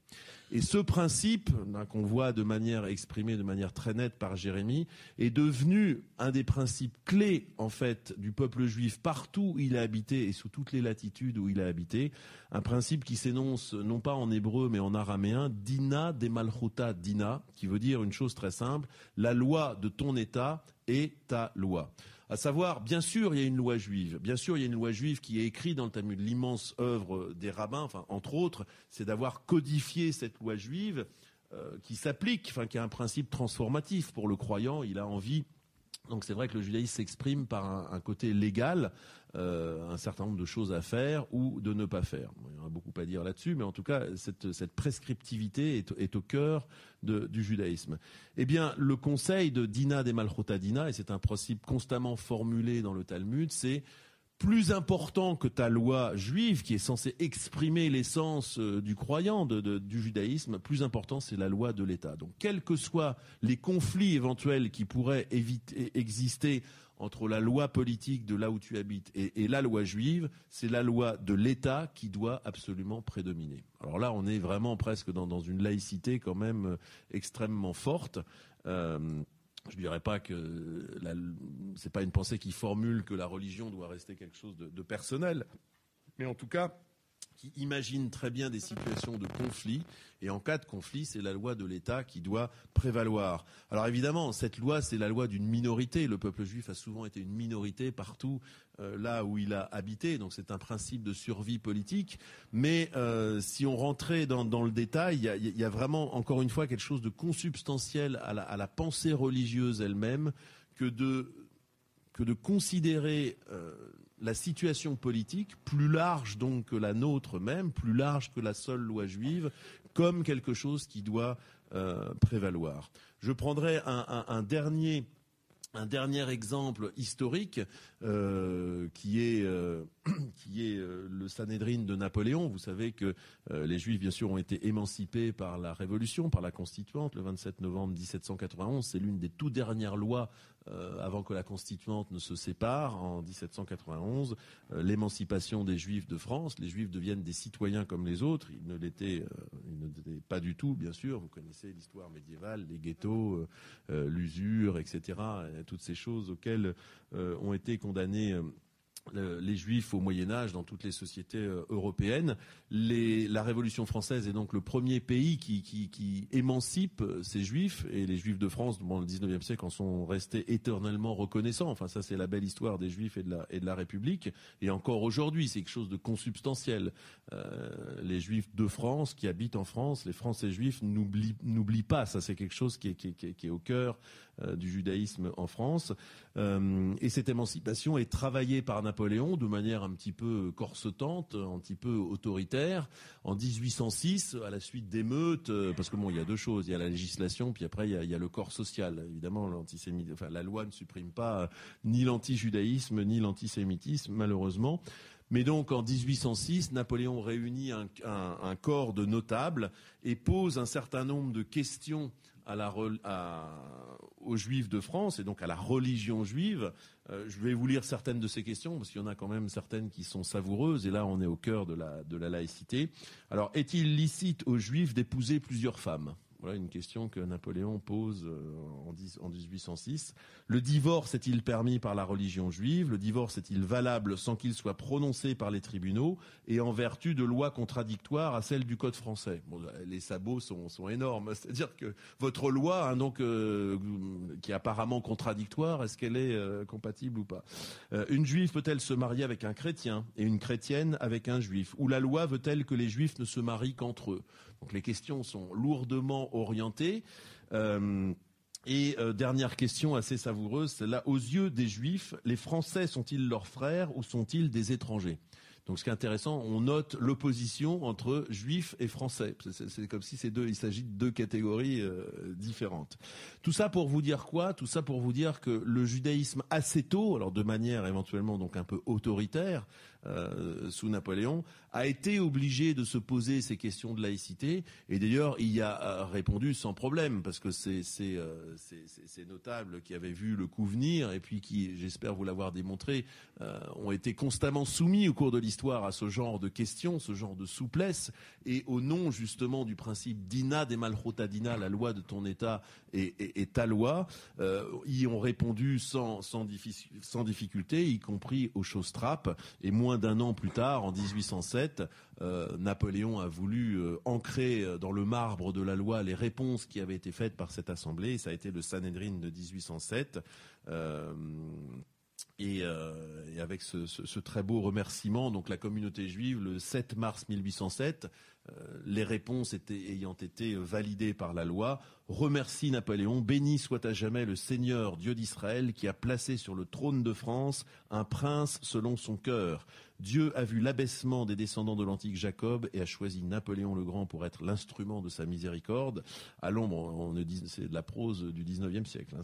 Et ce principe, hein, qu'on voit de manière exprimée de manière très nette par Jérémie, est devenu un des principes clés, en fait, du peuple juif partout où il a habité et sous toutes les latitudes où il a habité. Un principe qui s'énonce non pas en hébreu mais en araméen, dina de malchuta dina, qui veut dire une chose très simple, la loi de ton État est ta loi. À savoir, bien sûr, il y a une loi juive. Bien sûr, il y a une loi juive qui est écrite dans le Talmud. L'immense œuvre des rabbins, entre autres, c'est d'avoir codifié cette loi juive euh, qui s'applique, enfin, qui a un principe transformatif pour le croyant. Il a envie donc c'est vrai que le judaïsme s'exprime par un, côté légal, euh, un certain nombre de choses à faire ou de ne pas faire. il y en a beaucoup à dire là-dessus, mais en tout cas, cette, prescriptivité est, au cœur du judaïsme. Eh bien, le conseil de Dina des Malchotadina, et c'est un principe constamment formulé dans le Talmud, c'est plus important que ta loi juive, qui est censée exprimer l'essence euh, du croyant du judaïsme, plus important c'est la loi de l'État. Donc, quels que soient les conflits éventuels qui pourraient exister entre la loi politique de là où tu habites et, la loi juive, c'est la loi de l'État qui doit absolument prédominer. Alors là, on est vraiment presque dans, une laïcité quand même euh, extrêmement forte. Euh, je dirais pas que c'est pas une pensée qui formule que la religion doit rester quelque chose de, de personnel, mais en tout cas qui imagine très bien des situations de conflit, et en cas de conflit, c'est la loi de l'État qui doit prévaloir. Alors évidemment, cette loi, c'est la loi d'une minorité. Le peuple juif a souvent été une minorité partout euh, là où il a habité, donc c'est un principe de survie politique. Mais euh, si on rentrait dans, le détail, il y, a, vraiment, encore une fois, quelque chose de consubstantiel à la, pensée religieuse elle-même que de, considérer... Euh, la situation politique, plus large donc que la nôtre même, plus large que la seule loi juive, comme quelque chose qui doit euh, prévaloir. Je prendrai un dernier exemple historique euh, qui est euh, qui est euh, le Sanhedrin de Napoléon. Vous savez que les Juifs, bien sûr, ont été émancipés par la Révolution, par la Constituante, le 27 novembre 1791. C'est l'une des tout dernières lois avant que la Constituante ne se sépare en 1791. L'émancipation des Juifs de France. Les Juifs deviennent des citoyens comme les autres. Ils ne l'étaient, ils ne l'étaient pas du tout, bien sûr. Vous connaissez l'histoire médiévale, les ghettos, l'usure, etc toutes ces choses auxquelles euh, ont été condamnés euh, les juifs au Moyen Âge dans toutes les sociétés euh, européennes. la Révolution française est donc le premier pays qui, émancipe euh, ces juifs et les juifs de France, dans le 19e siècle, en sont restés éternellement reconnaissants. Enfin, ça c'est la belle histoire des juifs et de la, République. Et encore aujourd'hui, c'est quelque chose de consubstantiel. Euh, les juifs de France qui habitent en France, les Français juifs n'oublient pas. Ça c'est quelque chose qui est, au cœur du judaïsme en France. et cette émancipation est travaillée par Napoléon de manière un petit peu corsetante, un petit peu autoritaire. En 1806, à la suite d'émeutes, euh, parce que bon, il y a deux choses, il y a la législation, puis après il y a, le corps social. Évidemment, l'antisémitisme, la loi ne supprime pas euh, ni l'antijudaïsme ni l'antisémitisme, malheureusement. Mais donc en 1806, Napoléon réunit un, un, corps de notables et pose un certain nombre de questions à la, à, aux Juifs de France et donc à la religion juive. Euh, je vais vous lire certaines de ces questions parce qu'il y en a quand même certaines qui sont savoureuses et là on est au cœur de de la laïcité. Alors, est-il licite aux Juifs d'épouser plusieurs femmes? Voilà une question que Napoléon pose euh, en 1806. Le divorce est-il permis par la religion juive? Le divorce est-il valable sans qu'il soit prononcé par les tribunaux? Et en vertu de lois contradictoires à celles du Code français? Les sabots sont, énormes. C'est-à-dire que votre loi, hein, donc, euh, qui est apparemment contradictoire, est-ce qu'elle est, euh, compatible ou pas? Une juive peut-elle se marier avec un chrétien? Et une chrétienne avec un juif? Ou la loi veut-elle que les juifs ne se marient qu'entre eux? Donc les questions sont lourdement orientées. Euh, et euh, dernière question assez savoureuse, c'est là, aux yeux des Juifs, les Français sont-ils leurs frères ou sont-ils des étrangers? Donc ce qui est intéressant, on note l'opposition entre juifs et français. C'est comme si c'est deux, il s'agit de deux catégories euh, différentes. Tout ça pour vous dire quoi? Tout ça pour vous dire que le judaïsme assez tôt, alors de manière éventuellement un peu autoritaire, sous Napoléon, a été obligé de se poser ces questions de laïcité, et d'ailleurs il y a euh, répondu sans problème, parce que ces, notables qui avaient vu le coup venir, et puis qui, j'espère vous l'avoir démontré, ont été constamment soumis au cours de l'histoire à ce genre de questions, ce genre de souplesse, et au nom justement du principe d'ina des malchotadina, la loi de ton État et, ta loi, euh, y ont répondu sans, sans, difficulté, y compris au Shostrap. Et moins d'un an plus tard, en 1807, euh, Napoléon a voulu euh, ancrer dans le marbre de la loi les réponses qui avaient été faites par cette assemblée. ça a été le Sanhedrin de 1807. Euh, et, avec ce, très beau remerciement, donc la communauté juive, le 7 mars 1807, euh, les réponses ayant été validées par la loi, remercie Napoléon, béni soit à jamais le Seigneur Dieu d'Israël qui a placé sur le trône de France un prince selon son cœur. Dieu a vu l'abaissement des descendants de l'antique Jacob et a choisi Napoléon le Grand pour être l'instrument de sa miséricorde. À l'ombre, c'est de la prose du 19e siècle, hein.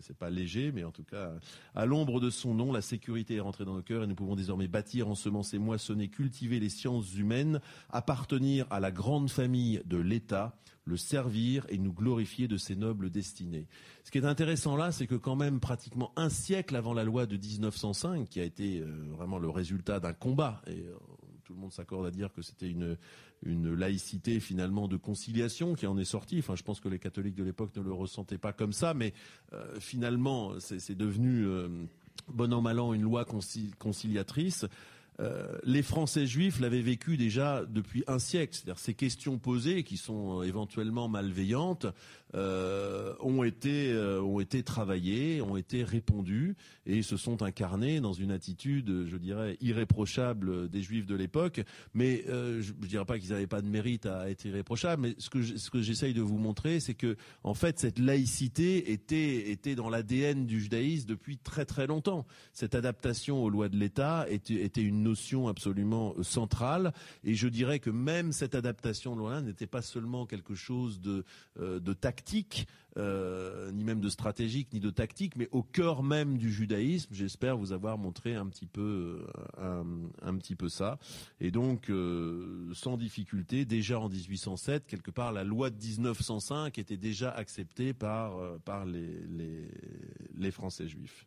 c'est pas léger, mais en tout cas, à l'ombre de son nom, la sécurité est rentrée dans nos cœurs et nous pouvons désormais bâtir, ensemencer, moissonner, cultiver les sciences humaines, appartenir à la grande famille de l'État, le servir et nous glorifier de ses nobles destinées. Ce qui est intéressant là, c'est que quand même pratiquement un siècle avant la loi de 1905, qui a été euh, vraiment le résultat d'un combat, et euh, tout le monde s'accorde à dire que c'était une, une laïcité finalement de conciliation qui en est sortie. Enfin, je pense que les catholiques de l'époque ne le ressentaient pas comme ça, mais euh, finalement, c'est devenu bon an mal an une loi conciliatrice. Euh, les Français juifs l'avaient vécu déjà depuis un siècle. C'est-à-dire ces questions posées, qui sont euh, éventuellement malveillantes, euh, ont été euh, ont été travaillés, ont été répondus et se sont incarnés dans une attitude, je dirais, irréprochable des Juifs de l'époque. Mais euh, je, ne dirais pas qu'ils n'avaient pas de mérite à être irréprochables. Mais ce que ce que j'essaye de vous montrer, c'est que en fait cette laïcité était était dans l'ADN du judaïsme depuis très très longtemps. Cette adaptation aux lois de l'État était, était une notion absolument centrale. Et je dirais que même cette adaptation de loi n'était pas seulement quelque chose de de tactique, euh, ni même de stratégique, ni de tactique, mais au cœur même du judaïsme. J'espère vous avoir montré un petit peu, euh, un, petit peu ça. Et donc, euh, sans difficulté, déjà en 1807, quelque part, la loi de 1905 était déjà acceptée par par les, les, Français juifs.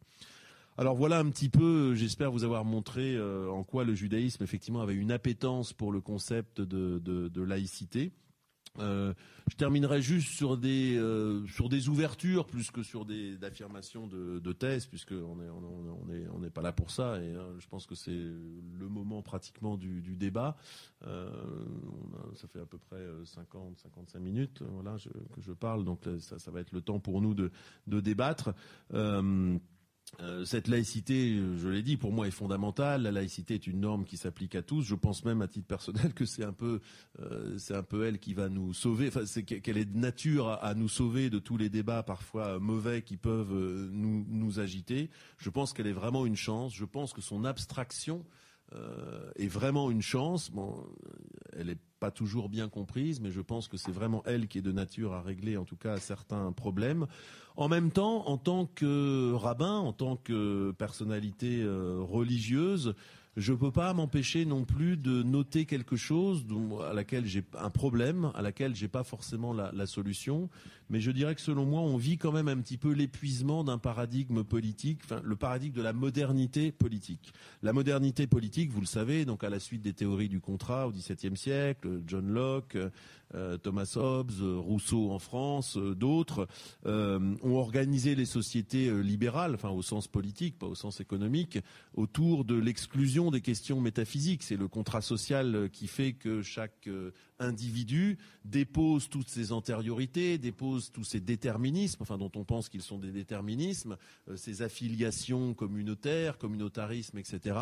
Alors voilà un petit peu, j'espère vous avoir montré en quoi le judaïsme effectivement avait une appétence pour le concept de, de laïcité. Euh, je terminerai juste sur des euh, sur des ouvertures plus que sur des affirmations de, thèse puisque on on, est on n'est pas là pour ça et hein, je pense que c'est le moment pratiquement du, débat. Euh, ça fait à peu près 50 55 minutes voilà que je parle donc ça, va être le temps pour nous de de débattre. Cette laïcité, je l'ai dit, pour moi est fondamentale. La laïcité est une norme qui s'applique à tous. Je pense même à titre personnel que c'est un peu, euh, c'est un peu elle qui va nous sauver. Enfin, c'est qu'elle est de nature à, nous sauver de tous les débats parfois mauvais qui peuvent euh, nous agiter. Je pense qu'elle est vraiment une chance. Je pense que son abstraction est vraiment une chance. Bon, elle est pas toujours bien comprise, mais je pense que c'est vraiment elle qui est de nature à régler en tout cas certains problèmes. En même temps, en tant que rabbin, en tant que personnalité euh, religieuse, je ne peux pas m'empêcher non plus de noter quelque chose à laquelle j'ai un problème, à laquelle j'ai pas forcément la, solution. Mais je dirais que selon moi, on vit quand même un petit peu l'épuisement d'un paradigme politique, le paradigme de la modernité politique. La modernité politique, vous le savez, donc à la suite des théories du contrat au XVIIe siècle, John Locke, euh, Thomas Hobbes, Rousseau en France, euh, d'autres, euh, ont organisé les sociétés libérales, enfin au sens politique, pas au sens économique, autour de l'exclusion des questions métaphysiques. C'est le contrat social qui fait que chaque individu dépose toutes ses antériorités, dépose tous ses déterminismes, enfin dont on pense qu'ils sont des déterminismes, ses affiliations communautaires, communautarisme, etc.,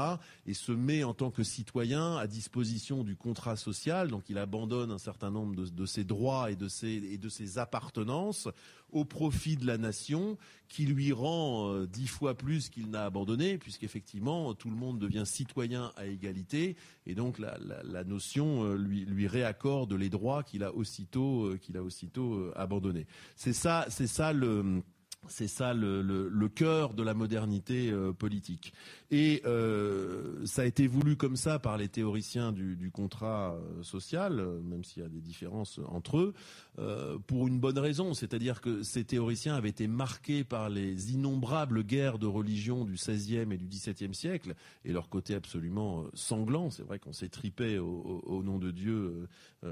et se met en tant que citoyen à disposition du contrat social. Donc il abandonne un certain nombre de de, ses droits et de ses, et de ses appartenances au profit de la nation qui lui rend euh, dix fois plus qu'il n'a abandonné puisqu'effectivement tout le monde devient citoyen à égalité et donc la, la, notion euh, lui, lui réaccorde les droits qu'il a aussitôt euh, qu'il a aussitôt abandonnés. C'est ça, c'est ça le c'est ça le, cœur de la modernité euh, politique. Et euh, ça a été voulu comme ça par les théoriciens du, contrat euh, social, même s'il y a des différences entre eux, pour une bonne raison. C'est-à-dire que ces théoriciens avaient été marqués par les innombrables guerres de religion du XVIe et du XVIIe siècle, et leur côté absolument sanglant. C'est vrai qu'on s'est tripé au, nom de Dieu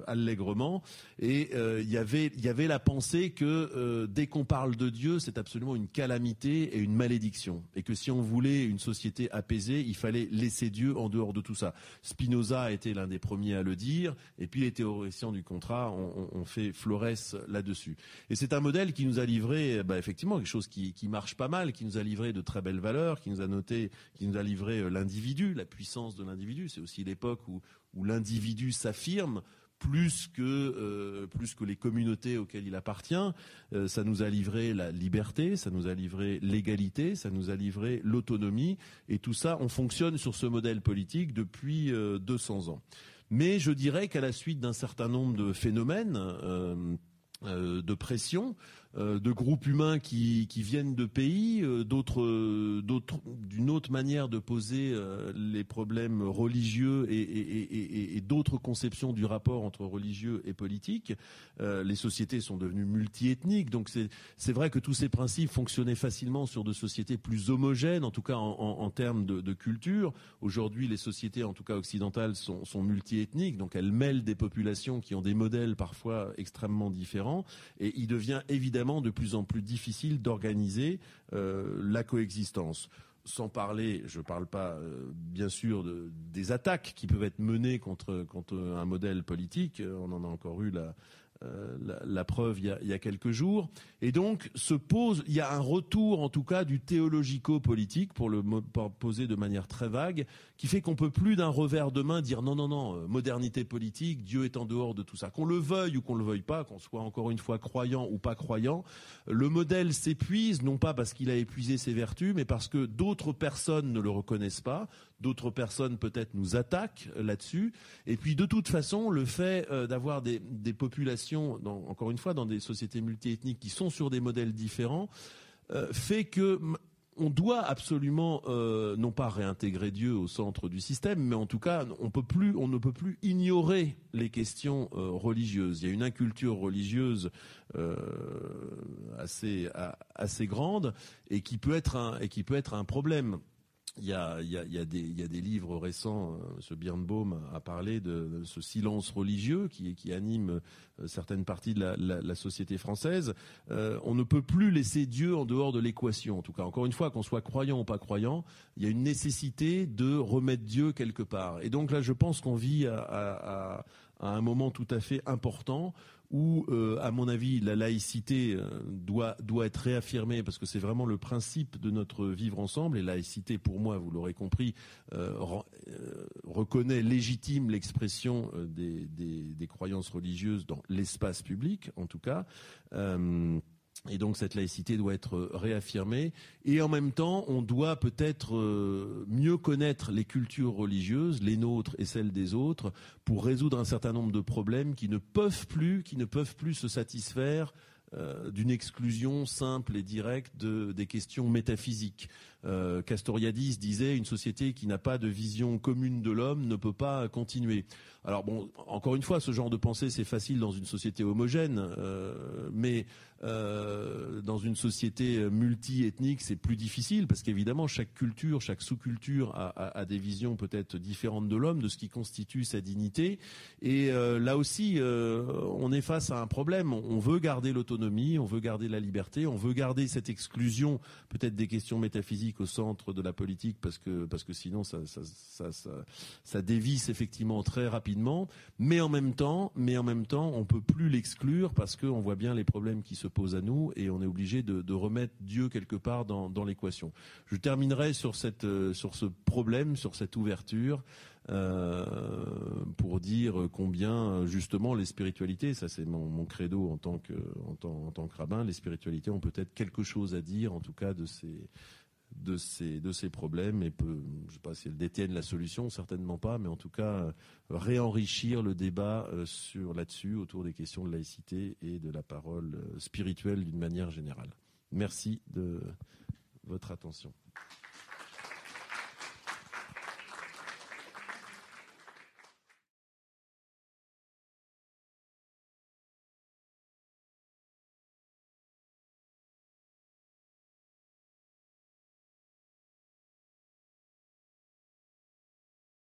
allègrement. Et il y avait, il y avait la pensée que dès qu'on parle de Dieu, c'est absolument une calamité et une malédiction. Et que si on voulait une société apaisée, il fallait laisser Dieu en dehors de tout ça. Spinoza a été l'un des premiers à le dire, et puis les théoriciens du contrat ont, fait florès là-dessus. Et c'est un modèle qui nous a livré, bah, effectivement, quelque chose qui, marche pas mal, qui nous a livré de très belles valeurs, qui nous a noté, qui nous a livré euh, l'individu, la puissance de l'individu. C'est aussi l'époque où l'individu s'affirme plus que euh, plus que les communautés auxquelles il appartient. Euh, ça nous a livré la liberté, ça nous a livré l'égalité, ça nous a livré l'autonomie, et tout ça, on fonctionne sur ce modèle politique depuis 200 euh, ans. Mais je dirais qu'à la suite d'un certain nombre de phénomènes de pression, euh, de groupes humains qui, viennent de pays, euh, d'autres, d'une autre manière de poser euh, les problèmes religieux et, d'autres conceptions du rapport entre religieux et politique. les sociétés sont devenues multiethniques, donc c'est, c'est vrai que tous ces principes fonctionnaient facilement sur de sociétés plus homogènes, en tout cas en, termes de, de, culture. Aujourd'hui, les sociétés, en tout cas occidentales, sont, sont multiethniques, donc elles mêlent des populations qui ont des modèles parfois extrêmement différents, et il devient évidemment de plus en plus difficile d'organiser euh, la coexistence sans parler, je ne parle pas euh, bien sûr de, des attaques qui peuvent être menées contre, contre un modèle politique. On en a encore eu la, preuve il y, a, quelques jours. Et donc se pose, il y a un retour en tout cas du théologico-politique, pour le poser de manière très vague, qui fait qu'on peut plus d'un revers de main dire non, non, non, modernité politique, Dieu est en dehors de tout ça. Qu'on le veuille ou qu'on le veuille pas, qu'on soit encore une fois croyant ou pas croyant, le modèle s'épuise, non pas parce qu'il a épuisé ses vertus, mais parce que d'autres personnes ne le reconnaissent pas, d'autres personnes peut-être nous attaquent là-dessus. Et puis de toute façon, le fait euh, d'avoir des, populations, encore une fois, dans des sociétés multiethniques qui sont sur des modèles différents, euh, fait que on doit absolument euh, non pas réintégrer Dieu au centre du système, mais en tout cas, on, ne peut plus ignorer les questions religieuses. Il y a une inculture religieuse assez, assez grande et qui peut être un problème. Il y, a, des, livres récents, euh, M. Birnbaum a parlé de, ce silence religieux qui, anime euh, certaines parties de la, société française. Euh, on ne peut plus laisser Dieu en dehors de l'équation. En tout cas, encore une fois, qu'on soit croyant ou pas croyant, il y a une nécessité de remettre Dieu quelque part. Et donc là, je pense qu'on vit à un moment tout à fait important où, euh, à mon avis, la laïcité euh, doit, doit être réaffirmée parce que c'est vraiment le principe de notre vivre ensemble. Et laïcité, pour moi, vous l'aurez compris, euh, reconnaît légitime l'expression des, des, des, croyances religieuses dans l'espace public, en tout cas. Et donc cette laïcité doit être réaffirmée. Et en même temps, on doit peut-être euh, mieux connaître les cultures religieuses, les nôtres et celles des autres, pour résoudre un certain nombre de problèmes qui ne peuvent plus, qui ne peuvent plus se satisfaire euh, d'une exclusion simple et directe de, des questions métaphysiques. Euh, Castoriadis disait une société qui n'a pas de vision commune de l'homme ne peut pas continuer. Alors bon, encore une fois, ce genre de pensée c'est facile dans une société homogène, mais euh, dans une société multi-ethnique, c'est plus difficile parce qu'évidemment, chaque culture, chaque sous-culture a, des visions peut-être différentes de l'homme, de ce qui constitue sa dignité. Et euh, là aussi, euh, on est face à un problème. On veut garder l'autonomie, on veut garder la liberté, on veut garder cette exclusion peut-être des questions métaphysiques au centre de la politique parce que parce que sinon ça ça, ça, ça, ça dévisse effectivement très rapidement. Mais en même temps, mais en même temps, on peut plus l'exclure parce qu'on voit bien les problèmes qui se pose à nous et on est obligé de, remettre Dieu quelque part dans, l'équation. Je terminerai sur, cette, euh, sur ce problème, sur cette ouverture. Euh, pour dire combien justement les spiritualités, ça c'est mon, credo en tant que en tant, en tant que rabbin, les spiritualités ont peut-être quelque chose à dire en tout cas de ces de ces, de ces problèmes et peut, je ne sais pas si elles détiennent la solution, certainement pas, mais en tout cas euh, réenrichir le débat euh, sur là-dessus autour des questions de laïcité et de la parole euh, spirituelle d'une manière générale. Merci de votre attention.